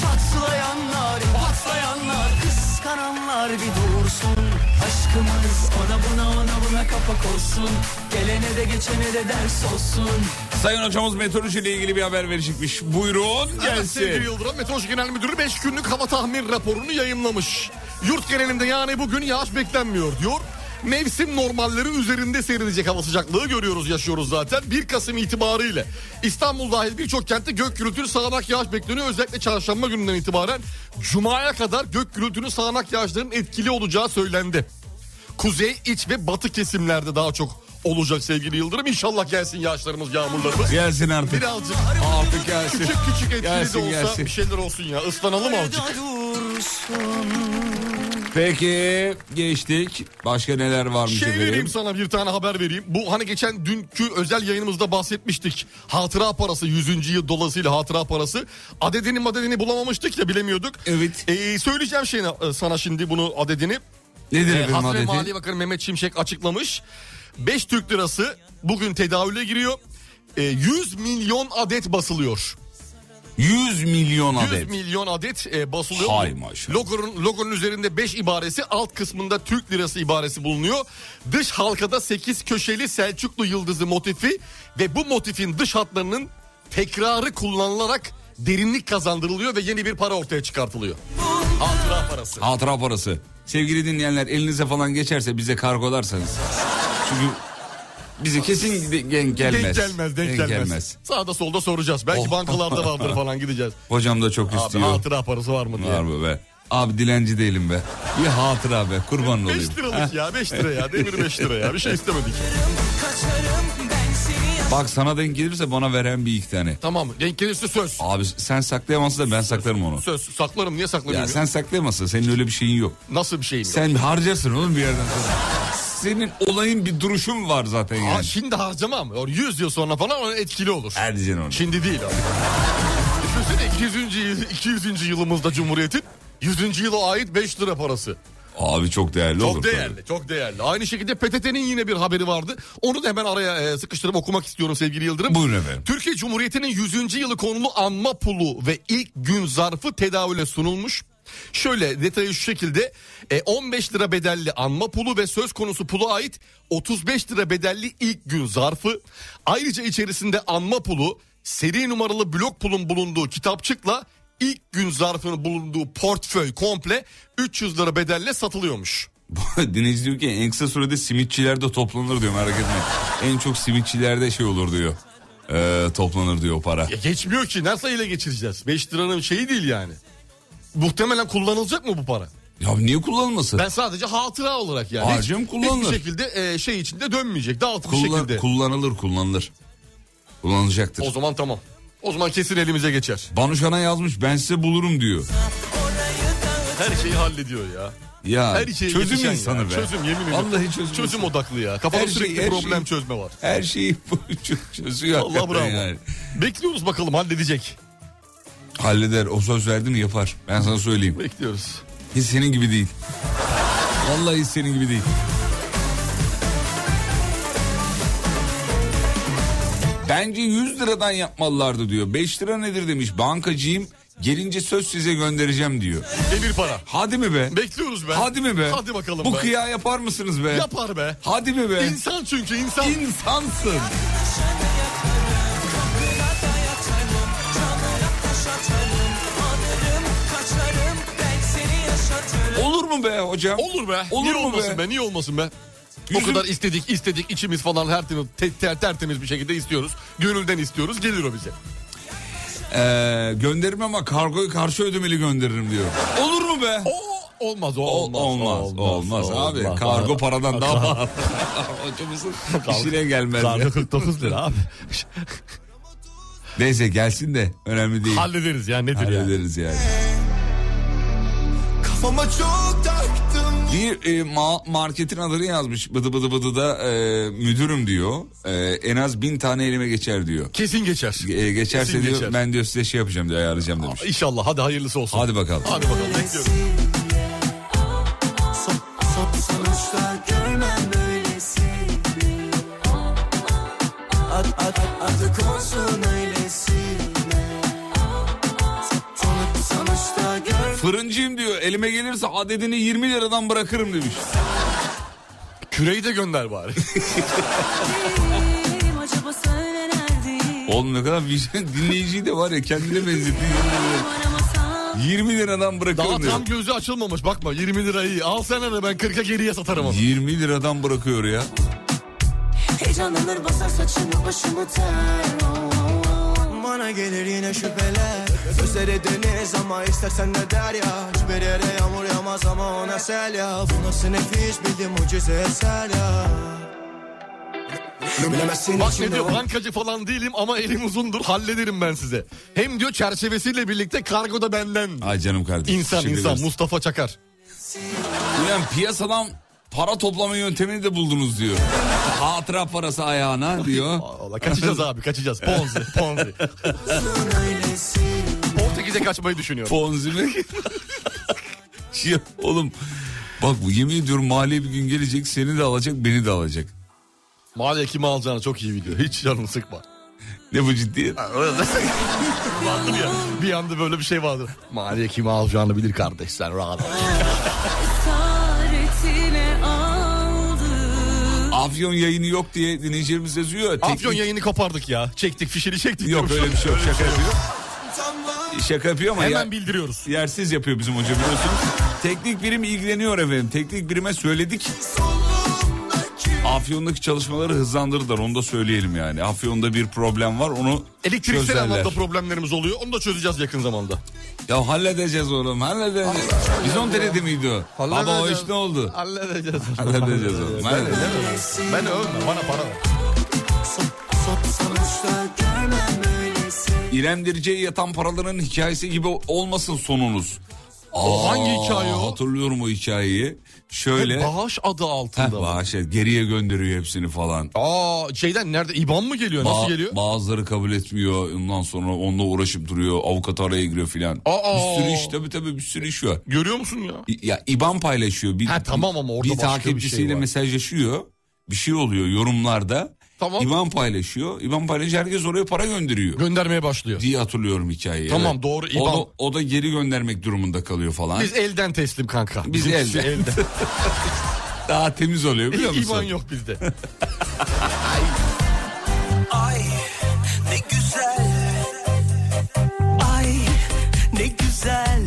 Çatlayanlar, patlayanlar, kıskananlar bir dursun Aşkımız ona buna ona buna kapak olsun Gelene de geçene de ders olsun Sayın hocamız meteoroloji ile ilgili bir haber verecekmiş. Buyurun Evet, sevgili gelsin. Yıldırım Meteoroloji Genel Müdürü 5 günlük hava tahmin raporunu yayınlamış. Yurt genelinde yani bugün yağış beklenmiyor diyor. Mevsim normalleri üzerinde seyredecek hava sıcaklığı görüyoruz yaşıyoruz zaten. 1 Kasım itibariyle İstanbul dahil birçok kentte gök gürültülü sağanak yağış bekleniyor. Özellikle çarşamba gününden itibaren Cuma'ya kadar gök gürültülü sağanak yağışların etkili olacağı söylendi. Kuzey, iç ve batı kesimlerde daha çok olacak sevgili Yıldırım. İnşallah gelsin yağışlarımız, yağmurlarımız. Gelsin artık. Birazcık Artık gelsin. küçük küçük etkili Gelsin, de olsa gelsin. bir şeyler olsun ya. Islanalım azıcık. Peki geçtik. Başka neler varmış Şey efendim? vereyim sana bir tane haber vereyim. Bu hani geçen dünkü özel yayınımızda bahsetmiştik. Hatıra parası 100. yıl dolayısıyla hatıra parası. Adedini madedini bulamamıştık ya bilemiyorduk. Evet. Ee, söyleyeceğim şeyini e, sana şimdi bunu adedini. Nedir Ee, efendim Hazine adeti? Maliye Bakanı Mehmet Şimşek açıklamış. 5 Türk lirası bugün tedavüle giriyor. Ee, 100 milyon adet basılıyor. 100 milyon 100 adet. milyon adet e, basılıyor. Hay maşallah. Logonun, logonun üzerinde 5 ibaresi alt kısmında Türk lirası ibaresi bulunuyor. Dış halkada 8 köşeli Selçuklu yıldızı motifi ve bu motifin dış hatlarının tekrarı kullanılarak derinlik kazandırılıyor ve yeni bir para ortaya çıkartılıyor. Hatıra parası. Hatıra parası. Sevgili dinleyenler elinize falan geçerse bize kargolarsanız. Çünkü bize kesin de- denk gelmez. Denk gelmez, denk, gelmez. Sağda solda soracağız. Belki Oh. bankalarda vardır falan gideceğiz. Hocam da çok Abi istiyor. hatıra parası var mı diye. Var mı be? Abi dilenci değilim be. Bir hatıra be kurban olayım. 5 liralık ya 5 lira ya demir 5 lira ya bir şey istemedik. Bak sana denk gelirse bana veren bir iki tane. Tamam denk gelirse söz. Abi sen saklayamazsın da ben saklarım onu. Söz saklarım niye Ya saklamıyorum? sen saklayamazsın senin öyle bir şeyin yok. Nasıl bir şeyim yok? Sen harcarsın oğlum bir yerden sonra. Senin olayın bir duruşun var zaten Aa, yani. şimdi harcamam. O 100 yıl sonra falan etkili olur. Hadi canım onu. Şimdi değil abi. Düşünsene 200. yıl- 200. yılımızda Cumhuriyet'in 100. yıla ait 5 lira parası. Abi çok değerli olur. Çok değerli, çok değerli. Aynı şekilde PTT'nin yine bir haberi vardı. Onu da hemen araya e, sıkıştırıp okumak istiyorum sevgili Yıldırım. Buyurun efendim. Türkiye Cumhuriyeti'nin 100. yılı konulu anma pulu ve ilk gün zarfı tedavüle sunulmuş. Şöyle detayı şu şekilde e, 15 lira bedelli anma pulu ve söz konusu pula ait 35 lira bedelli ilk gün zarfı. Ayrıca içerisinde anma pulu seri numaralı blok pulun bulunduğu kitapçıkla ilk gün zarfının bulunduğu portföy komple 300 lira bedelle satılıyormuş. Dinleyici diyor ki en kısa sürede simitçiler de toplanır diyor merak etme. En çok simitçilerde şey olur diyor. Ee, toplanır diyor o para. Ya geçmiyor ki nasıl ele geçireceğiz? 5 liranın şeyi değil yani. Muhtemelen kullanılacak mı bu para? Ya niye kullanılmasın? Ben sadece hatıra olarak yani. Harcım kullanılır. Hiçbir şekilde e, şey içinde dönmeyecek. Dağıtım Kullan- şekilde. kullanılır kullanılır. Kullanılacaktır. o zaman tamam. O zaman kesin elimize geçer. Banuşan'a yazmış ben size bulurum diyor. Her şeyi hallediyor ya. Ya Her şeye çözüm insanı ya. be. Çözüm yemin ediyorum. Vallahi çözüm. Çözüm odaklı ya. Kafada Her şey- sürekli her problem şey- çözme var. Her şeyi çözüyor. Allah bravo. yani. Bekliyoruz bakalım halledecek. Halleder o söz verdi mi yapar. Ben sana söyleyeyim. Bekliyoruz. Hiç senin gibi değil. Vallahi hiç senin gibi değil. Bence 100 liradan yapmalılardı diyor. 5 lira nedir demiş. Bankacıyım gelince söz size göndereceğim diyor. Demir para. Hadi mi be? Bekliyoruz be. Hadi mi be? Hadi bakalım Bu be. kıya yapar mısınız be? Yapar be. Hadi mi be? İnsan çünkü insan. İnsansın. Olur mu be hocam? Olur be. Olur Niye mu olmasın be? be? Niye olmasın be? O Yüzüm- kadar istedik istedik içimiz falan her te- te- tertemiz bir şekilde istiyoruz. Gönülden istiyoruz gelir o bize. Ee, gönderirim ama kargoyu karşı ödemeli gönderirim diyor. Olur mu be? O olmaz o O- olmaz. olmaz, abi. Kargo paradan daha pahalı. Hocamızın işine gelmez. Kargo be. 49 lira abi. Neyse gelsin de önemli değil. Hallederiz ya nedir. Hallederiz yani. Kafama çok taktım Bir e, ma- marketin adını yazmış bıdı bıdı bıdı da e, müdürüm diyor. E, en az bin tane elime geçer diyor. Kesin geçer. E, geçerse Kesin diyor geçer. ben diyor size şey yapacağım diyor ayarlayacağım demiş. İnşallah hadi hayırlısı olsun. Hadi bakalım. Hadi bakalım bekliyorum. Elime gelirse adedini 20 liradan bırakırım demiş. Küreyi de gönder bari. Oğlum ne kadar vicdan dinleyiciyi de var ya kendine benzetti. 20 liradan bırakırım Daha diyor. tam gözü açılmamış bakma 20 lirayı al sana da ben 40'a geriye satarım onu. 20 liradan bırakıyor ya. Heyecanlanır basar saçımı başımı ter Bana gelir yine şüpheler Gözleri deniz ama istersen ne der ya Hiçbir yere yağmur yağmaz ama ona sel ya Bu nasıl nefis bildim mucize eser ya Bilemezsin Bak ne diyor bankacı falan değilim ama elim uzundur hallederim ben size. Hem diyor çerçevesiyle birlikte kargo da benden. Ay canım kardeşim. İnsan teşekkür insan ederiz. Mustafa Çakar. Ulan piyasadan para toplama yöntemini de buldunuz diyor. Hatıra parası ayağına diyor. Allah kaçacağız abi kaçacağız. Ponzi Ponzi. Portekiz'e kaçmayı düşünüyorum. Ponzi mi? ya oğlum bak bu yemin ediyorum maliye bir gün gelecek seni de alacak beni de alacak. Maliye kimi alacağını çok iyi biliyor. Hiç canını sıkma. Ne bu ciddiyet? Vardır ya bir anda böyle bir şey vardır. Maliye kimi alacağını bilir kardeş sen rahat ol. Afyon yayını yok diye dinleyicilerimiz yazıyor. Teknik- Afyon yayını kopardık ya. Çektik fişini çektik. Yok öyle bir şey yok şaka yapıyor. Şaka yapıyor ama Hemen ya- bildiriyoruz. yersiz yapıyor bizim hoca biliyorsunuz. Teknik birim ilgileniyor efendim. Teknik birime söyledik. Afyon'daki çalışmaları hızlandırdılar onu da söyleyelim yani. Afyon'da bir problem var onu Elektriksel çözerler. anlamda problemlerimiz oluyor. Onu da çözeceğiz yakın zamanda. Ya halledeceğiz oğlum halledeceğiz. Bizon deredi miydi o? Baba o iş ne oldu? Halledeceğiz. Halledeceğiz oğlum. halledeceğiz. Ben övme bana para ver. İrem Derici'ye yatan paraların hikayesi gibi olmasın sonunuz. O hangi Aa, hikaye o? Hatırlıyorum o hikayeyi. Şöyle. Hep bağış adı altında. Heh, bağış, evet. geriye gönderiyor hepsini falan. Aa şeyden nerede? İban mı geliyor? Nasıl Ba- geliyor? Bazıları kabul etmiyor. Ondan sonra onunla uğraşıp duruyor. Avukat araya giriyor filan. Aa! Bir sürü iş tabii tabii bir sürü iş var. Görüyor musun ya? İ- Ya İban paylaşıyor. Bir, Ha, tamam ama orada bir başka bir takipçisiyle şey var. mesajlaşıyor. Bir şey oluyor yorumlarda. Tamam. İban paylaşıyor. İban paylaşınca herkes oraya para gönderiyor. Göndermeye başlıyor. diye hatırlıyorum hikayeyi. Tamam, evet. doğru, O İban. da, o da geri göndermek durumunda kalıyor falan. Biz elden teslim kanka. Biz Bizimkisi elden. Daha temiz oluyor biliyor musun? İban yok bizde. Ay ne güzel Ay ne güzel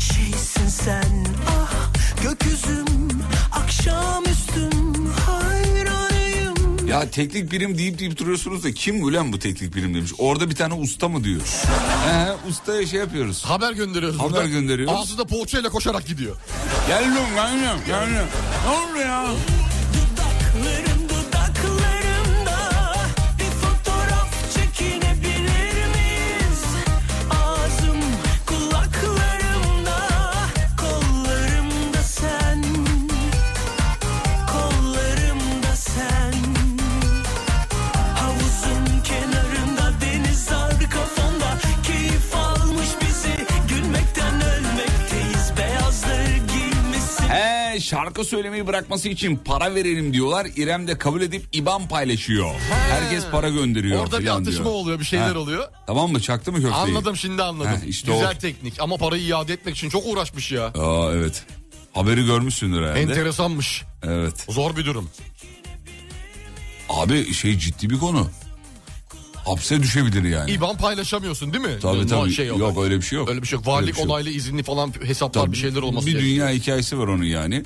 şeysin sen Ah gökyüzüm akşamüstüm hayranıyım Ya teknik birim deyip deyip duruyorsunuz da kim ulan bu teknik birim demiş. Orada bir tane usta mı diyor. He, ustaya şey yapıyoruz. Haber gönderiyoruz Haber burada. gönderiyoruz. Ağzı da poğaçayla koşarak gidiyor. Gel lan gel lan gel lan. Ne oldu ya? Şarkı söylemeyi bırakması için para verelim diyorlar. İrem de kabul edip IBAN paylaşıyor. Herkes para gönderiyor. Orada bir atışma diyor. oluyor bir şeyler He. oluyor. Tamam mı çaktı mı köfteyi? Anladım şimdi anladım. Heh, işte Güzel o. teknik ama parayı iade etmek için çok uğraşmış ya. Aa evet. Haberi görmüşsündür herhalde. Enteresanmış. Evet. Zor bir durum. Abi şey ciddi bir konu. Hapse düşebilir yani. İban paylaşamıyorsun değil mi? Tabii tabii. şey yok olarak. öyle bir şey yok. Öyle bir şey yok. Valilik şey yok. onaylı izinli falan hesaplar Tabii. bir şeyler olması Bir dünya hikayesi var onun yani.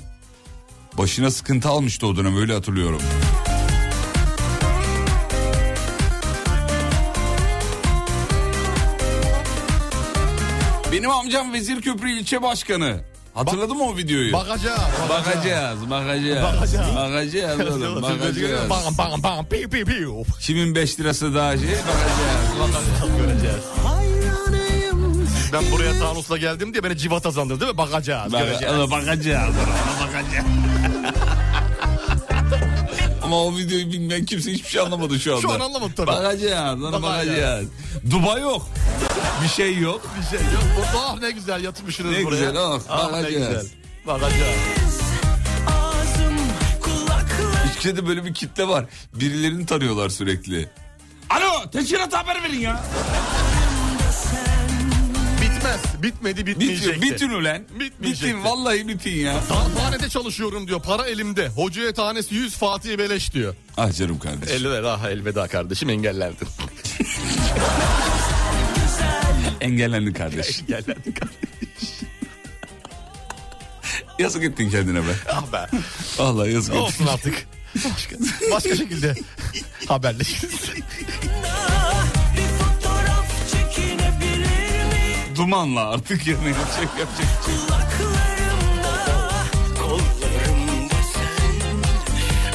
Başına sıkıntı almıştı o dönem öyle hatırlıyorum. Benim amcam Vezirköprü ilçe başkanı. Hatırladın mı o videoyu? Bakacağız. Bakacağız, bakacağız. Bakacağız. Bakacağız oğlum, bakacağız. Bam bam bam piu piu piu. Kimin 5 lirası daha şey bakacağız. Göreceğiz. Ben buraya Tanus'la geldim diye beni civata sandın değil mi? Bakacağız. göreceğiz. Bak, bakacağız. ona bakacağız. Ama o videoyu bilmeyen kimse hiçbir şey anlamadı şu anda. Şu an anlamadı tabii. Bakacağız, ona Bakacağız. bakacağız. Dubai yok. Bir şey yok. Bir şey yok. Bu- Ah ne güzel yatmışsınız Ne buraya. güzel, ah, Ah, ne bakacağız. güzel. Bakacağız. İçeride böyle bir kitle var. Birilerini tanıyorlar sürekli. Alo teşkilat haber verin ya. Bitmedi bitmeyecek. Bitin, bitin ulan. Bitmeyecekti. Bitin vallahi bitin ya. Tanede çalışıyorum diyor. Para elimde. Hocaya tanesi 100 Fatih Beleş diyor. Ah canım kardeşim. Elveda elveda kardeşim engellendin. Engellendin kardeş. engellendin kardeşim. yazık ettin kendine be. Ah be. Vallahi yazık ettin. Olsun artık. Başka, başka şekilde haberleşiriz. Dumanla artık yani yapacak yapacak. şey. Kulaklarımda Kollarımda sen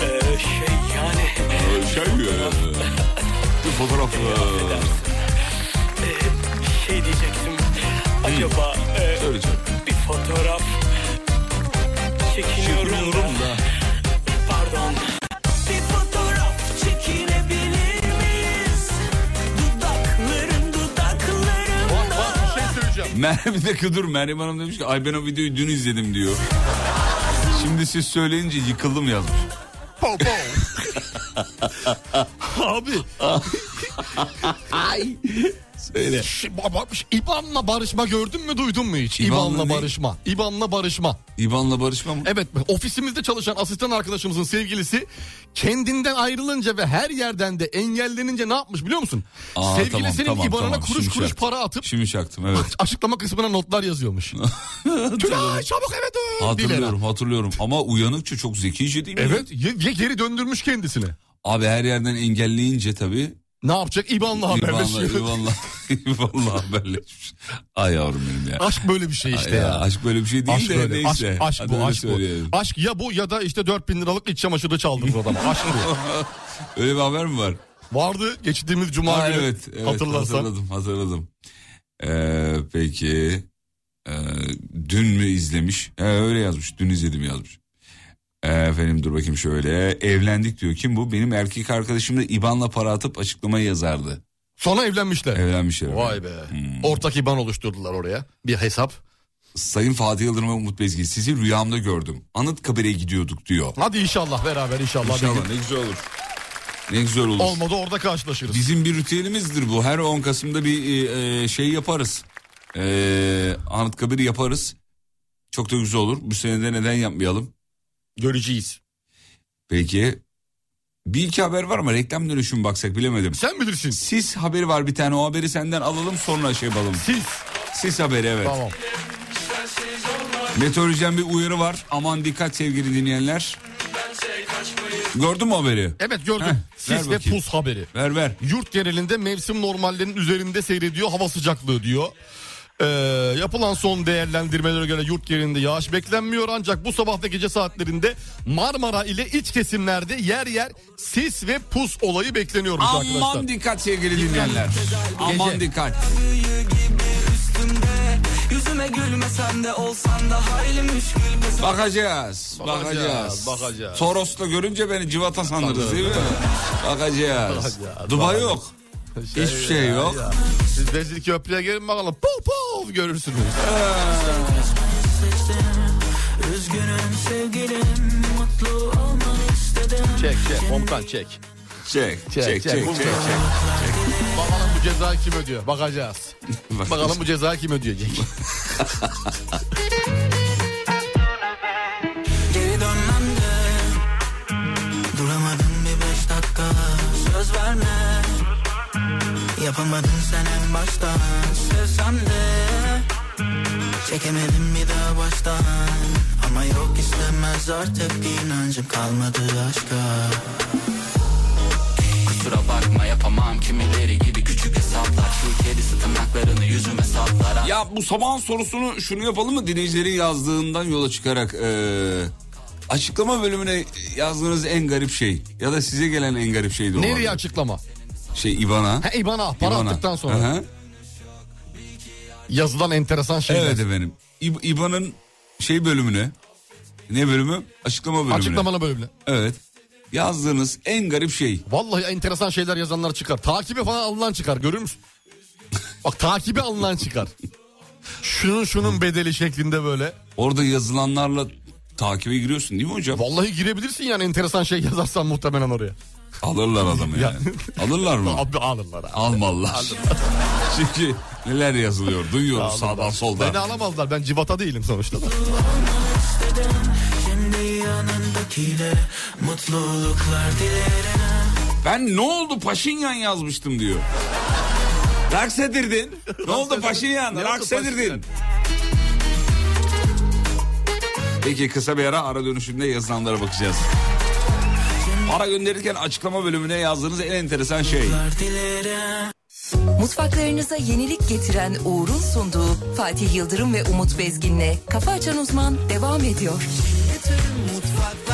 Ee, Şey yani. Şey e, bir fotoğraf e, Şey diyecektim. Acaba e, söyleyeceğim. bir fotoğraf Çekiniyorum da. Pardon Meryem bir dakika dur Meryem Hanım demiş ki ay ben o videoyu dün izledim diyor. Şimdi siz söyleyince yıkıldım yazmış. Po po. Abi Söyle. Ba- İban'la barışma gördün mü duydun mu hiç? İban'la İban'la barışma. İban'la barışma. İban'la barışma mı? Evet ofisimizde çalışan asistan arkadaşımızın sevgilisi kendinden ayrılınca ve her yerden de engellenince ne yapmış biliyor musun? Aa, Sevgilisinin tamam, tamam, İban'ına tamam. kuruş Şimdi kuruş para atıp Şimdi çaktım evet. açıklama kısmına notlar yazıyormuş. Tülay çabuk eve dön. hatırlıyorum hatırlıyorum ama uyanıkça çok zekice değil mi? Evet ye- geri döndürmüş kendisini. Abi her yerden engelleyince tabii. Ne yapacak? İban'la İban'la, haberleşiyor. İban'la, İban'la haberleşmiş. Ay yavrum benim ya. Aşk böyle bir şey işte Ay ya. Aşk böyle bir şey değil Aşk de böyle. Aşk, neyse. aşk Hadi bu, aşk bu. söyleyelim. Aşk ya bu ya da işte 4000 liralık iç çamaşırı çaldırır adama. Aşk bu. Öyle bir haber mi var? Vardı geçtiğimiz cuma Ha, günü. evet, evet Hatırlarsan. hatırladım hatırladım. Ee, peki ee, dün mü izlemiş? Ee, öyle yazmış dün izledim yazmış. Efendim dur bakayım şöyle evlendik diyor. Kim bu? Benim erkek arkadaşım da İban'la para atıp açıklamayı yazardı. Sonra evlenmişler. Evlenmişler. Vay be. Ortak IBAN oluşturdular oraya. Bir hesap. Sayın Fatih Yıldırım ve Umut Bezgin sizi rüyamda gördüm. Anıtkabir'e gidiyorduk diyor. Hadi inşallah beraber inşallah. İnşallah ne güzel olur. Ne güzel olur. Olmadı orada karşılaşırız. Bizim bir ritüelimizdir bu. Her 10 Kasım'da bir e, şey yaparız. E, Anıtkabir yaparız. Çok da güzel olur. Bu sene de neden yapmayalım? Göreceğiz. Peki. Bir iki haber var ama reklam dönüşü baksak bilemedim. Sen bilirsin. Sis haberi var bir tane o haberi senden alalım sonra şey yapalım. Siz. Sis haberi evet. Tamam. Meteorolojiden bir uyarı var. Aman dikkat sevgili dinleyenler. Gördün mü haberi? Evet gördüm. Heh, Sis ve pus haberi. Ver ver. Yurt genelinde mevsim normallerinin üzerinde seyrediyor hava sıcaklığı diyor. Ee, yapılan son değerlendirmelere göre yurt genelinde yağış beklenmiyor ancak bu sabah ve gece saatlerinde Marmara ile iç kesimlerde yer yer sis ve pus olayı bekleniyormuş arkadaşlar. Aman dikkat sevgili dinleyenler. Aman dikkat. Bakacağız, Bakacağız, bakacağız. Toros'ta görünce beni civata sandınız değil mi? Bakacağız. Bakacağız, Dubai bakacağız. Yok. Hiçbir şey ya, yok. ya. Siz Bezli Köprü'ye gelin bakalım. Puf puf görürsünüz. Üzgünüm sevgilim Mutlu olmanı istedim Çek çek Komutan çek. Çek, çek, çek, çek, çek. Komutan. Bakalım bu cezayı kim ödüyor? Bakacağız. Bakalım bu cezayı kim ödeyecek? Geri dönmem de Duramadım bir beş dakika Söz verme Yapamadın sen en baştan. Sevsem de Çekemedim bir daha baştan. Ama yok istemez artık inancım kalmadı aşka. Kusura bakma yapamam. Kimileri gibi küçük hesaplar. Şu kedisi tırnaklarını yüzüme saplar. Ya bu sabahın sorusunu şunu yapalım mı? Dinleyicilerin yazdığından yola çıkarak eee, açıklama bölümüne yazdığınız en garip şey ya da size gelen en garip şey de olabilir. Nereye açıklama? Şey İBAN'a. Ha İBAN'a para İBAN'a. attıktan sonra. Aha. Yazılan enteresan şeyler. Evet efendim. İB- İBAN'ın şey bölümüne ne bölümü? Açıklama bölümüne. Açıklamalı bölümle. Evet. Yazdığınız en garip şey. Vallahi enteresan şeyler yazanlar çıkar. Takibe falan alınan çıkar görür müsün? Bak takibe alınan çıkar. Şunun şunun bedeli şeklinde böyle. Orada yazılanlarla takibe giriyorsun değil mi hocam? Vallahi girebilirsin yani enteresan şey yazarsan muhtemelen oraya. Alırlar adamı Ya. yani. Alırlar mı? Abi alırlar abi. Almalılar. Çünkü neler yazılıyor duyuyoruz sağdan soldan. Beni alamazlar ben civata değilim sonuçta. Dilerim Ben ne oldu Paşinyan yazmıştım diyor. Raks edirdin. ne oldu Paşinyan? Ne oldu Raks Paşinyan? edirdin. Peki kısa bir ara ara dönüşünde yazılanlara bakacağız. Para gönderirken açıklama bölümüne yazdığınız en enteresan şey. Mutfaklarınıza yenilik getiren Uğur'un sunduğu Fatih Yıldırım ve Umut Bezgin'le Kafa Açan Uzman devam ediyor. Mutfaklar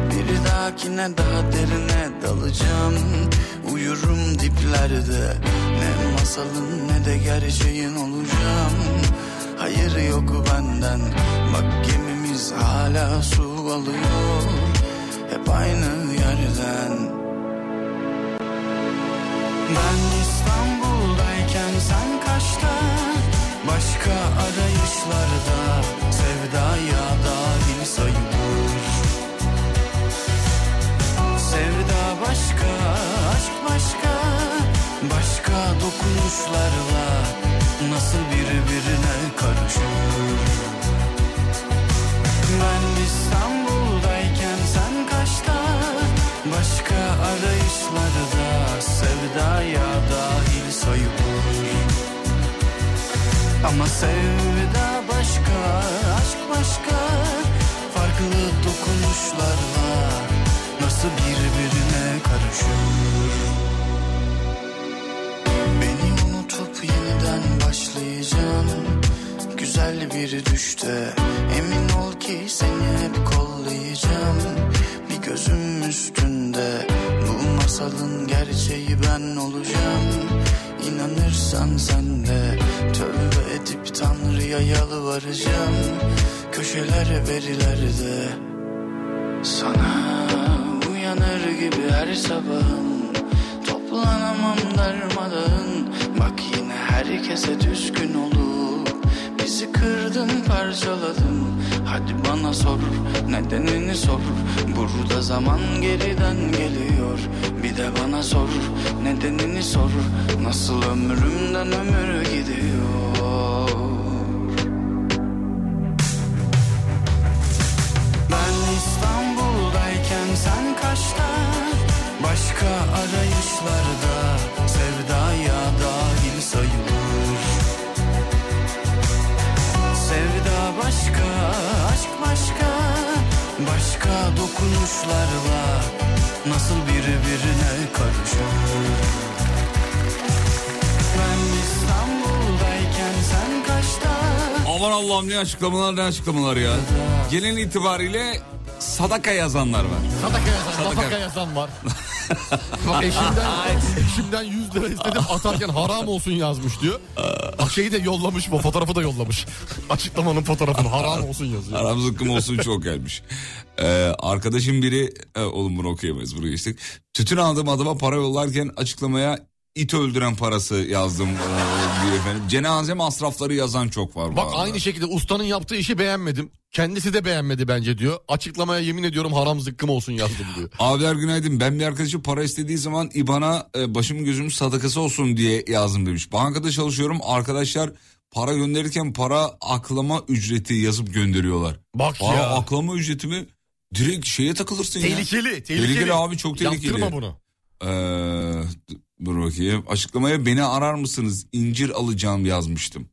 Dahakine daha derine dalacağım. Uyurum diplerde Ne masalın ne de gerçeğin olacağım. Hayır yok benden Bak gemimiz hala su alıyor. Hep aynı yerden. Ben Nasıl birbirine karışır? Ben İstanbul'dayken sen kaçta? Başka arayışlarda Sevdaya dahil sayılır. Ama sevda başka, aşk başka. Farklı dokunuşlarla Nasıl birbirine karışır başlayacağım Güzel bir düşte Emin ol ki seni hep kollayacağım. Bir gözüm üstünde. Bu masalın gerçeği ben olacağım. İnanırsan sen de Tövbe edip Tanrı'ya yalvaracağım. Köşeler verilerde Sana uyanır gibi her sabahım Toplanamam darmadağın. Bak yine herkese düşkün olup Bizi kırdın parçaladın. Hadi bana sor nedenini sor. Burada zaman geriden geliyor. Bir de bana sor nedenini sor. Nasıl ömrümden ömür gidiyor? Ben İstanbul'dayken sen kaçta? Başka arayışlarda başka Başka dokunuşlarla Nasıl birbirine karışır Ben İstanbul'dayken sen kaçta Aman Allah'ım ne açıklamalar ne açıklamalar ya. Genel itibariyle sadaka yazanlar var. Sadaka yazan, Sadaka. nafaka yazan var. Bak eşimden, eşimden 100 lira istedim atarken haram olsun yazmış diyor. Şeyi de yollamış bu fotoğrafı da yollamış. Açıklamanın fotoğrafını haram olsun yazıyor. Aram zıkkım olsun çok gelmiş. Ee, arkadaşım biri, e, oğlum bunu okuyamayız buraya geçtik. Tütün aldığım adama para yollarken açıklamaya it öldüren parası yazdım e, diyor efendim. Cenaze masrafları yazan çok var. Bak aynı şekilde ustanın yaptığı işi beğenmedim. Kendisi de beğenmedi bence diyor. Açıklamaya yemin ediyorum haram zıkkım olsun yazdım diyor. Abiler günaydın. Ben bir arkadaşım para istediği zaman İBAN'a e, başım gözüm sadakası olsun diye yazdım demiş. Bankada çalışıyorum. Arkadaşlar para gönderirken para aklama ücreti yazıp gönderiyorlar. Bak Para ya. aklama ücreti mi? Direkt şeye takılırsın ya. Tehlikeli, tehlikeli. abi çok tehlikeli. Yaptırma bunu. Ee, dur bakayım. Açıklamaya beni arar mısınız? İncir alacağım yazmıştım.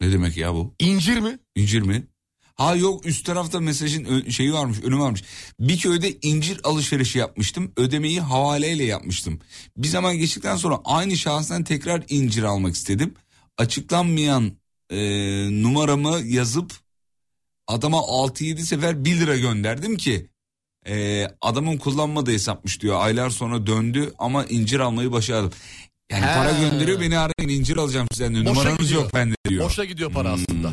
Ne demek ya bu? İncir mi? İncir mi? Ha yok üst tarafta mesajın şeyi varmış önü varmış. Bir köyde incir alışverişi yapmıştım. Ödemeyi havaleyle yapmıştım. Bir zaman geçtikten sonra aynı şahıstan tekrar incir almak istedim. Açıklanmayan e, numaramı yazıp adama 6-7 sefer 1 lira gönderdim ki e, adamın kullanmadığı hesapmış diyor. Aylar sonra döndü ama incir almayı başardım. Yani He. para gönderiyor beni arayın incir alacağım sizden diyor. Boşa Numaranız gidiyor. yok bende diyor. Boşa gidiyor para Hmm. aslında.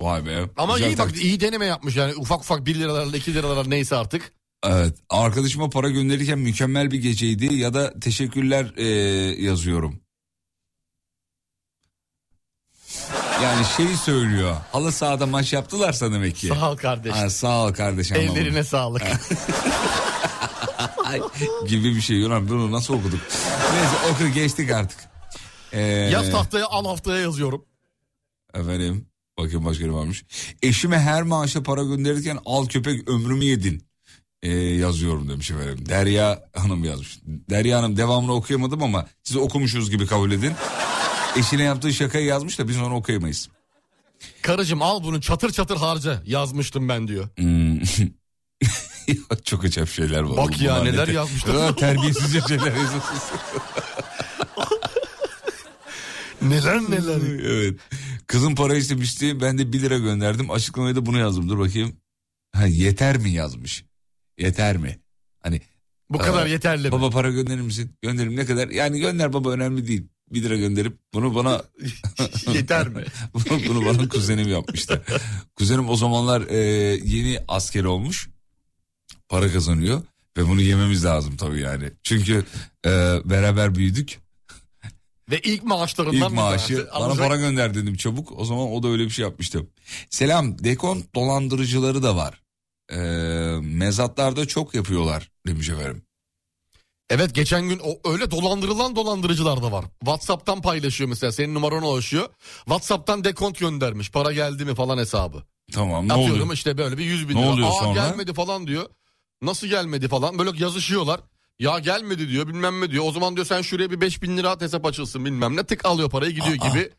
Vay be. Ama Güzel iyi bak taktik. iyi deneme yapmış yani ufak ufak 1 liralarla 2 liralar neyse artık. Evet arkadaşıma para gönderirken mükemmel bir geceydi ya da teşekkürler e, yazıyorum. Yani şeyi söylüyor. Halı sahada maç yaptılarsa demek ki. Sağ ol kardeş. Ha, sağ ol kardeş anlamadım. Ellerine sağlık. Ay, gibi bir şey. Ulan bunu nasıl okuduk? Neyse oku geçtik artık. Ee, Yaz tahtaya al haftaya yazıyorum. Efendim bakayım başka ne varmış. Eşime her maaşa para gönderirken al köpek ömrümü yedin. Ee, yazıyorum demiş efendim. Derya Hanım yazmış. Derya Hanım devamını okuyamadım ama siz okumuşuz gibi kabul edin. Eşine yaptığı şakayı yazmış da biz onu okuyamayız. Karıcığım al bunu çatır çatır harca yazmıştım ben diyor. Hmm. Çok acayip şeyler var. Bak ya, neler Ne te- yazmışlar. Terbiyesizce şeyler yazıyorsunuz. Neler neler. evet. Kızım para istemişti. Ben de 1 lira gönderdim. Açıklamaya da bunu yazdım. Dur bakayım. Ha, yeter mi yazmış? Yeter mi? Hani Bu kadar Aa, yeterli mi? baba para gönderir misin? Gönderirim ne kadar? Yani gönder baba önemli değil. 1 lira gönderip bunu bana Yeter mi? bunu, bunu bana kuzenim yapmıştı. Kuzenim o zamanlar e, yeni asker olmuş. Para kazanıyor ve bunu yememiz lazım tabii yani. Çünkü e, beraber büyüdük. Ve ilk maaşlarından İlk bir maaşı bana alacak. para gönder dedim çabuk. O zaman o da öyle bir şey yapmıştı. Selam dekont dolandırıcıları da var. E, mezatlarda çok yapıyorlar demiş efendim. Evet geçen gün o öyle dolandırılan dolandırıcılar da var. WhatsApp'tan paylaşıyor mesela senin numaranı ulaşıyor. WhatsApp'tan dekont göndermiş para geldi mi falan hesabı. Tamam ne Atıyorum oluyor? işte böyle bir 100 bin Ne lira. oluyor Aa sonra? gelmedi falan diyor. Nasıl gelmedi falan böyle yazışıyorlar. Ya gelmedi diyor bilmem ne diyor. O zaman diyor sen şuraya bir 5 bin lira at hesap açılsın bilmem ne. Tık alıyor parayı gidiyor Aa. gibi.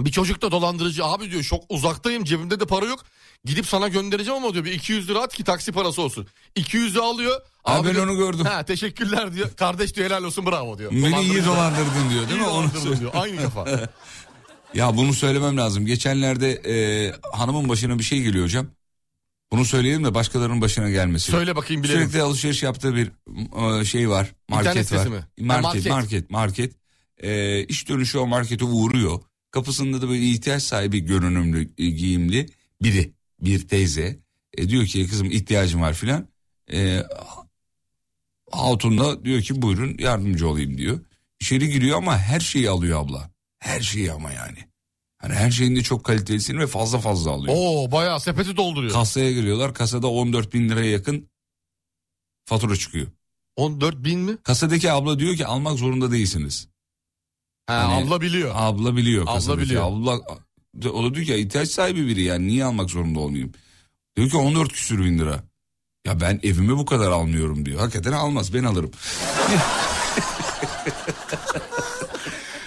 Bir çocuk da dolandırıcı abi diyor çok uzaktayım cebimde de para yok. Gidip sana göndereceğim ama diyor bir 200 lira at ki taksi parası olsun. 200'ü alıyor. Ha, ben diyor, onu gördüm. Ha teşekkürler diyor. Kardeş diyor helal olsun bravo diyor. Beni iyi dolandırdın diyor değil İyi mi? Onu diyor. Aynı kafa. Ya bunu söylemem lazım. Geçenlerde e, hanımın başına bir şey geliyor hocam. Bunu söyleyelim de başkalarının başına gelmesin. Söyle bakayım bilelim. Sürekli alışveriş yaptığı bir e, şey var. Market İnternet var. mi? Market, market. market, market. E, iş dönüşü o markete uğruyor. Kapısında da böyle ihtiyaç sahibi görünümlü, e, giyimli biri, bir teyze. E, diyor ki kızım ihtiyacım var filan. E, hatun da diyor ki buyurun yardımcı olayım diyor. İçeri giriyor ama her şeyi alıyor abla. Her şeyi ama yani. Hani her şeyin de çok kalitelisini ve fazla fazla alıyor. Oo bayağı sepeti dolduruyor. Kasaya giriyorlar. Kasada 14 bin liraya yakın fatura çıkıyor. 14 bin mi? Kasadaki abla diyor ki almak zorunda değilsiniz. Ha, Hani- abla biliyor. Abla biliyor. Abla biliyor. Abla, o da diyor ki ya ihtiyaç sahibi biri yani niye almak zorunda olmayayım? Diyor ki 14 küsür bin lira. Ya ben evime bu kadar almıyorum diyor. Hakikaten almaz ben alırım.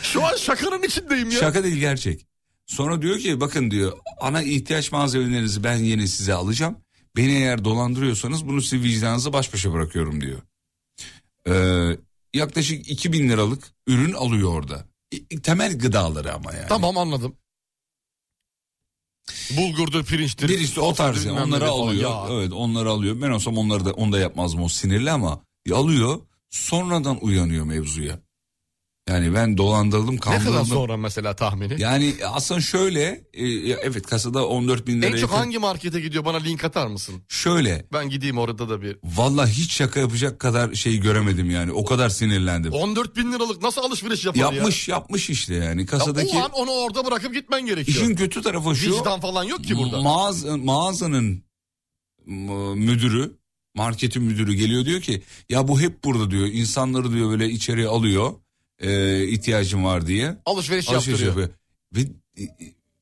Şu an şakanın içindeyim ya. Şaka değil gerçek. Sonra diyor ki bakın diyor ana ihtiyaç malzemelerinizi ben yeni size alacağım. Beni eğer dolandırıyorsanız bunu size vicdanınıza baş başa bırakıyorum diyor. Ee, yaklaşık 2000 liralık ürün alıyor orada. İ- Temel gıdaları ama yani. Tamam anladım. Bulgurdur, pirinçtir. İşte o tarz yani. onları alıyor. Ya. Evet onları alıyor. Ben olsam onları da onu da yapmazdım o sinirli ama alıyor. Sonradan uyanıyor mevzuya. Yani ben dolandırıldım Ne kandırıldım. kadar sonra mesela tahmini? Yani aslında şöyle e, evet kasada 14 bin lira en çok yakın. hangi markete gidiyor bana link atar mısın? Şöyle Ben gideyim orada da bir. Valla hiç şaka yapacak kadar şey göremedim yani. O kadar sinirlendim. 14 bin liralık nasıl alışveriş yapar ya? yapmış yapmış işte yani. Ya Kasadaki o an onu orada bırakıp gitmen gerekiyor. işin kötü tarafı şu. Vicdan falan yok ki burada. Mağaza, mağazanın müdürü, marketin müdürü geliyor diyor ki ya bu hep burada diyor. İnsanları diyor böyle içeri alıyor. E, ihtiyacım var diye. Alışveriş, Alışveriş yaptırıyor. yapıyor. Ve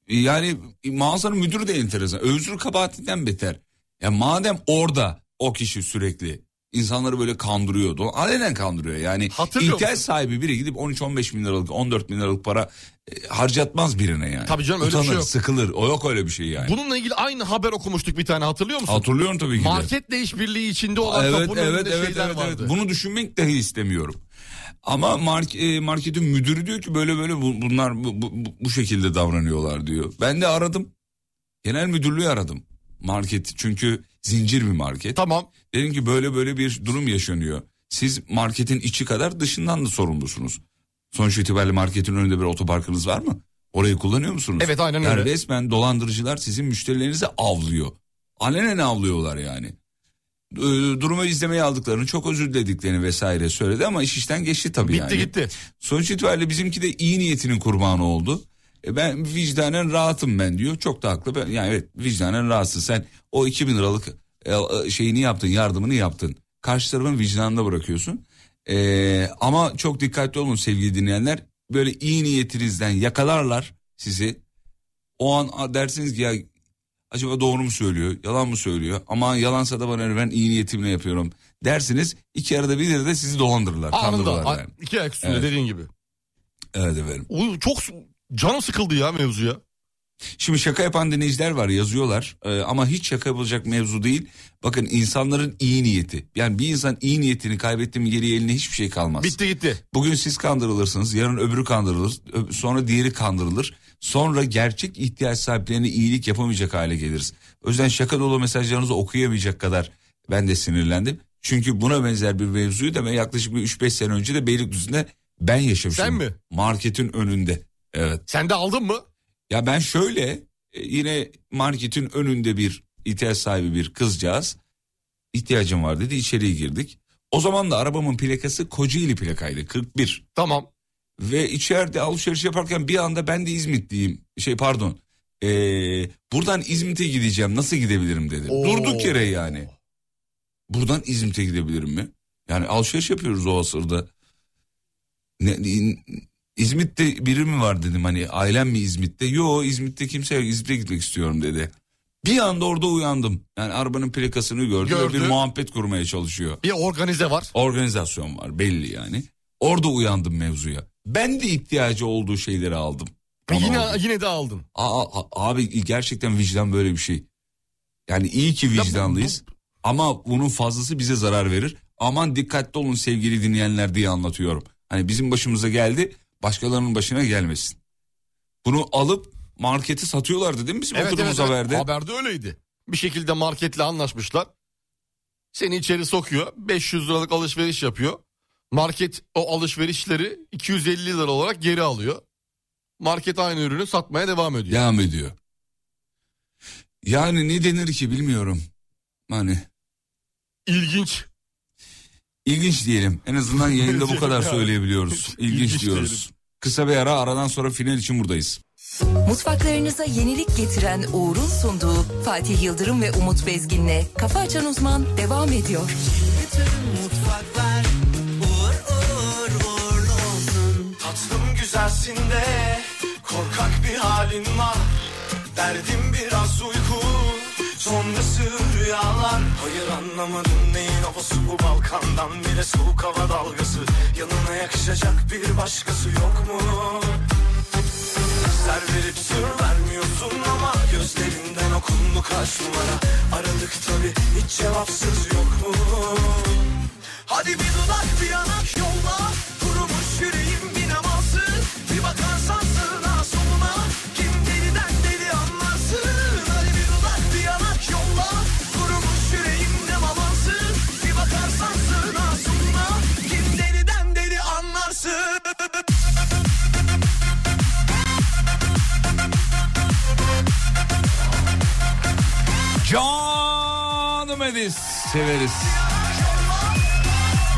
e, yani mağazanın müdürü de enteresan. Özür kabahatinden beter. Ya madem orada o kişi sürekli insanları böyle kandırıyor. do- Alenen kandırıyor yani. Hatırlıyor ihtiyaç musun? sahibi biri gidip 13-15 bin liralık 14 bin liralık para e, harcatmaz birine yani. Tabii canım, öyle bir Utanır, şey yok. sıkılır. O yok öyle bir şey yani. Bununla ilgili aynı haber okumuştuk bir tane hatırlıyor musun? Hatırlıyorum tabii ki de. Marketle işbirliği içinde olan Evet kapının evet önünde evet şeyler evet, evet. vardı. Bunu düşünmek dahi istemiyorum. Ama mark, e, marketin müdürü diyor ki böyle böyle bu- bunlar bu, bu, bu- şekilde davranıyorlar diyor. Ben de aradım. Genel müdürlüğü aradım. Market çünkü zincir bir market. Tamam. Dedim ki böyle böyle bir durum yaşanıyor. Siz marketin içi kadar dışından da sorumlusunuz. Sonuç itibariyle marketin önünde bir otoparkınız var mı? Orayı kullanıyor musunuz? Evet, aynen Yani öyle. resmen dolandırıcılar sizin müşterilerinizi avlıyor. Alenen avlıyorlar yani. Ee, Durumu izlemeye aldıklarını çok özür dilediklerini vesaire söyledi ama iş işten geçti tabii Bitti yani. gitti. Sonuç itibariyle bizimki de iyi niyetinin kurbanı oldu. E ben vicdanen rahatım ben diyor. Çok da haklı. Ben, yani evet vicdanen rahatsın. Sen o 2000 liralık e, e, şeyini yaptın, yardımını yaptın. Karşı tarafın vicdanında bırakıyorsun. E, ama çok dikkatli olun sevgili dinleyenler. Böyle iyi niyetinizden yakalarlar sizi. O an dersiniz ki ya acaba doğru mu söylüyor, yalan mı söylüyor? Ama yalansa da bana ben iyi niyetimle yapıyorum dersiniz. İki arada bir de sizi dolandırırlar, Anında. kandırırlar a- yani. iki ayak üstünde Evet. dediğin gibi. Evet efendim. Uy, çok canım sıkıldı ya mevzuya. Şimdi şaka yapan dinleyiciler var yazıyorlar Ee, ama hiç şaka yapılacak mevzu değil. Bakın insanların iyi niyeti. Yani bir insan iyi niyetini kaybetti mi geriye eline hiçbir şey kalmaz. Bitti gitti. Bugün siz kandırılırsınız, yarın öbürü kandırılır, sonra diğeri kandırılır. Sonra gerçek ihtiyaç sahiplerine iyilik yapamayacak hale geliriz. O yüzden şaka dolu mesajlarınızı okuyamayacak kadar ben de sinirlendim. Çünkü buna benzer bir mevzuyu da ben yaklaşık bir 3-5 sene önce de Beylikdüzü'nde ben yaşamıştım. Sen mi? Marketin önünde. Evet. Sen de aldın mı? Ya ben şöyle e, yine marketin önünde bir ihtiyaç sahibi bir kızcağız ihtiyacım var dedi içeriye girdik. O zaman da arabamın plakası Kocaeli plakaydı 41. Tamam. Ve içeride alışveriş yaparken bir anda ben de İzmitliyim. Şey pardon. Ee, buradan İzmit'e gideceğim nasıl gidebilirim dedim. Oo. Durduk yere yani. Buradan İzmit'e gidebilirim mi? Yani alışveriş yapıyoruz o asırda. Ne, İzmit'te biri mi var dedim hani ailem mi İzmit'te? Yo İzmit'te kimse yok İzmit'e gitmek istiyorum dedi. Bir anda orada uyandım. Yani arabanın plakasını gördü, ve Gördü. bir muhabbet kurmaya çalışıyor. Bir organize var. Organizasyon var belli yani. Orada uyandım mevzuya. Ben de ihtiyacı olduğu şeyleri aldım. Onu Yine aldım. yine de aldın. Aa, a- abi gerçekten vicdan böyle bir şey. Yani iyi ki bu- vicdanlıyız. Ama bunun fazlası bize zarar verir. Aman dikkatli olun sevgili dinleyenler diye anlatıyorum. Hani bizim başımıza geldi başkalarının başına gelmesin. Bunu alıp markete satıyorlardı değil mi bizim okuduğumuz haberde? Haberde öyleydi. Bir şekilde marketle anlaşmışlar. Seni içeri sokuyor. 500 liralık alışveriş yapıyor. Market o alışverişleri 250 lira olarak geri alıyor. Market aynı ürünü satmaya devam ediyor. Devam ediyor. Yani ne denir ki bilmiyorum. Hani İlginç. ilginç diyelim. En azından yayında bu kadar söyleyebiliyoruz. İlginç, İlginç diyoruz. diyelim. Kısa bir ara aradan sonra final için buradayız. Mutfaklarınıza yenilik getiren Uğur'un sunduğu Fatih Yıldırım ve Umut Bezgin'le Kafa Açan Uzman devam ediyor. Tatlım güzelsin de korkak bir halin var. Derdim biraz uyku sonrası rüyalar. Hayır anlamadım neyin havası bu Balkandan. Bile soğuk hava dalgası Yanına yakışacak bir başkası yok mu? Ser verip sır vermiyorsun ama Gözlerinden okundu kaç numara. Aradık tabi hiç cevapsız yok mu? Hadi bir dudak bir yanak yolla. Kurumuş yüreğim severiz.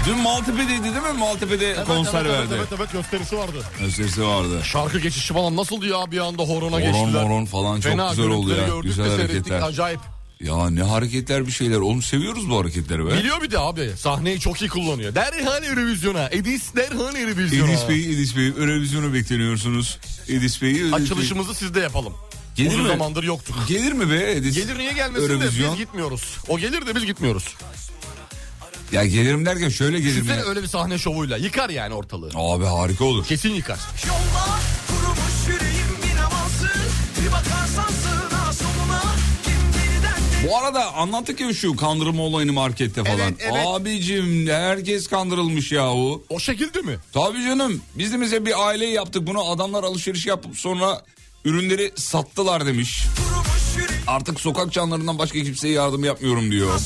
Dün Maltepe'deydi değil mi? Maltepe'de konser evet, verdi. Evet, evet evet gösterisi vardı. Gösterisi vardı. Şarkı geçişi falan nasıldı ya bir anda horona Horon geçtiler. moron falan çok Fena güzel oldu ya. gördük Güzel hareketler. Acayip. Ya ne hareketler bir şeyler. Oğlum seviyoruz bu hareketleri be. Biliyor bir de abi sahneyi çok iyi kullanıyor. Derhal Eurovizyona. Edis derhal Eurovizyona. Edis Bey, Edis Bey, Eurovizyonu bekleniyorsunuz. Edis Bey, Edis Bey. Açılışımızı siz de yapalım. Gelir Uzun mi? zamandır yoktuk. Gelir mi be Edis? Gelir niye gelmesin de Eurovizyon. biz gitmiyoruz. O gelir de biz gitmiyoruz. Ya gelirim derken şöyle gelirim Düşünsene ya. öyle bir sahne şovuyla. Yıkar yani ortalığı. Abi harika olur. Kesin yıkar. Yolla kurumuş yüreğim bir namazsın Bir bakarsan sığına soluna Bu arada anlattık ya şu kandırma olayını markette falan. Evet, evet. Abicim herkes kandırılmış yahu. O şekilde mi? Tabii canım biz de bize bir aile yaptık bunu adamlar alışveriş yapıp sonra ürünleri sattılar demiş. Artık sokak canlarından başka kimseye yardım yapmıyorum diyor.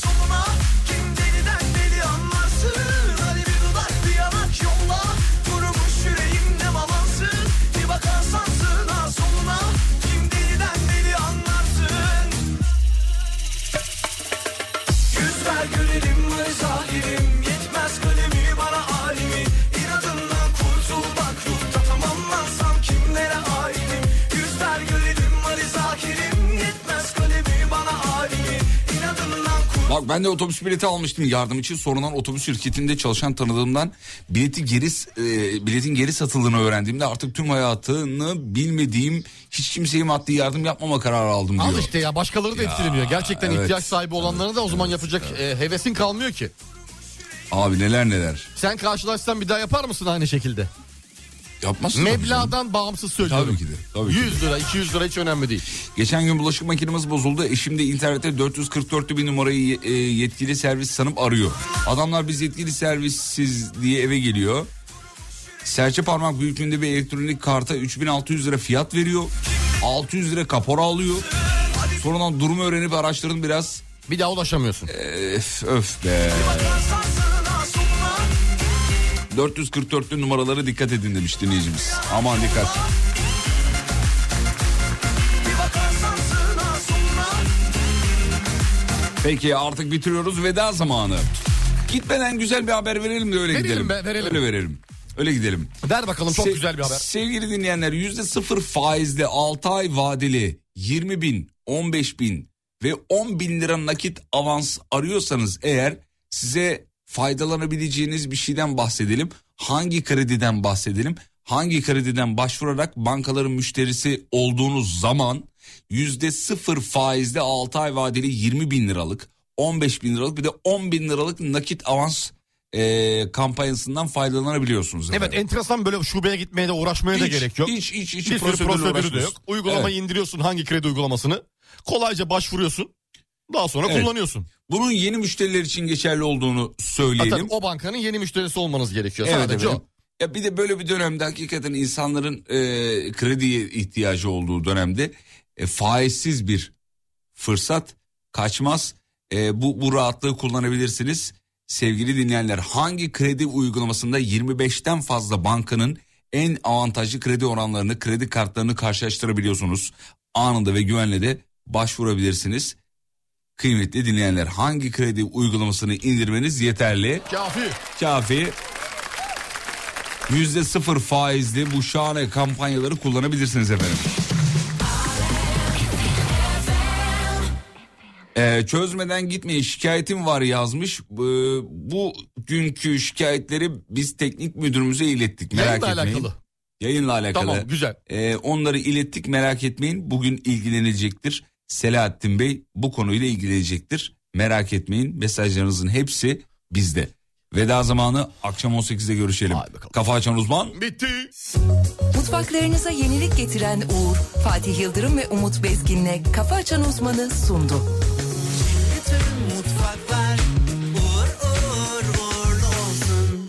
Bak ben de otobüs bileti almıştım yardım için. Sonradan otobüs şirketinde çalışan tanıdığımdan bileti geri e, biletin geri satıldığını öğrendiğimde artık tüm hayatını bilmediğim hiç kimseye maddi yardım yapmama kararı aldım diyor. Al işte ya başkaları da Ya, etkileniyor. Gerçekten evet. ihtiyaç sahibi olanlara da o zaman yapacak e, hevesin kalmıyor ki. Abi neler neler. Sen karşılaşsan bir daha yapar mısın aynı şekilde? Yapmazsın. Meblağdan bağımsız söylüyorum. Tabii ki de, tabii ki de. 100 lira 200 lira hiç önemli değil. Geçen gün bulaşık makinemiz bozuldu. Eşim de internette 444 bin numarayı e, yetkili servis sanıp arıyor. Adamlar biz yetkili servissiz diye eve geliyor. Serçe parmak büyüklüğünde bir elektronik karta 3600 lira fiyat veriyor. 600 lira kapora alıyor. Sonradan durumu öğrenip araştırdım biraz. Bir daha ulaşamıyorsun. Öf, öf be. 444'lü numaralara dikkat edin demiş dinleyicimiz. Aman dikkat. Peki artık bitiriyoruz veda zamanı. Gitmeden güzel bir haber verelim de öyle Verelim gidelim. be, verelim. Öyle verelim. Öyle gidelim. Ver bakalım çok Se- güzel bir haber. Sevgili dinleyenler yüzde sıfır faizli 6 ay vadeli 20 bin, 15 bin ve 10 bin lira nakit avans arıyorsanız eğer size faydalanabileceğiniz bir şeyden bahsedelim. Hangi krediden bahsedelim? Hangi krediden başvurarak bankaların müşterisi olduğunuz zaman yüzde sıfır faizli 6 ay vadeli 20 bin liralık 15 bin liralık bir de 10 bin liralık nakit avans e, kampanyasından faydalanabiliyorsunuz. Evet efendim. enteresan böyle şubeye gitmeye de uğraşmaya da Hiç, gerek yok. hiç, hiç, hiç bir prosedürle prosedürü de yok. Uygulamayı indiriyorsun hangi kredi uygulamasını. Kolayca başvuruyorsun. Daha sonra Evet. kullanıyorsun. Bunun yeni müşteriler için geçerli olduğunu Ha, söyleyelim. tabii o bankanın yeni müşterisi olmanız gerekiyor. Evet Sadece efendim. o. Ya bir de böyle bir dönemde hakikaten insanların e, krediye ihtiyacı olduğu dönemde e, faizsiz bir fırsat kaçmaz. E, bu bu rahatlığı kullanabilirsiniz. Sevgili dinleyenler hangi kredi uygulamasında 25'ten fazla bankanın en avantajlı kredi oranlarını, kredi kartlarını karşılaştırabiliyorsunuz. Anında ve güvenle de başvurabilirsiniz. Kıymetli dinleyenler hangi kredi uygulamasını indirmeniz yeterli? Kafi. Kafi. Yüzde sıfır faizli bu şahane kampanyaları kullanabilirsiniz efendim. Ee, çözmeden gitmeyin şikayetim var yazmış. Ee, bu günkü şikayetleri biz teknik müdürümüze ilettik. Merak Yayınla etmeyin. alakalı. Yayınla alakalı. Tamam güzel. Ee, onları ilettik merak etmeyin. Bugün ilgilenecektir. Selahattin Bey bu konuyla ilgilenecektir. Merak etmeyin mesajlarınızın hepsi bizde. Veda zamanı akşam 18'de görüşelim. Kafa açan uzman. Bitti. Mutfaklarınıza yenilik getiren Uğur, Fatih Yıldırım ve Umut Bezgin'le Kafa Açan Uzman'ı sundu.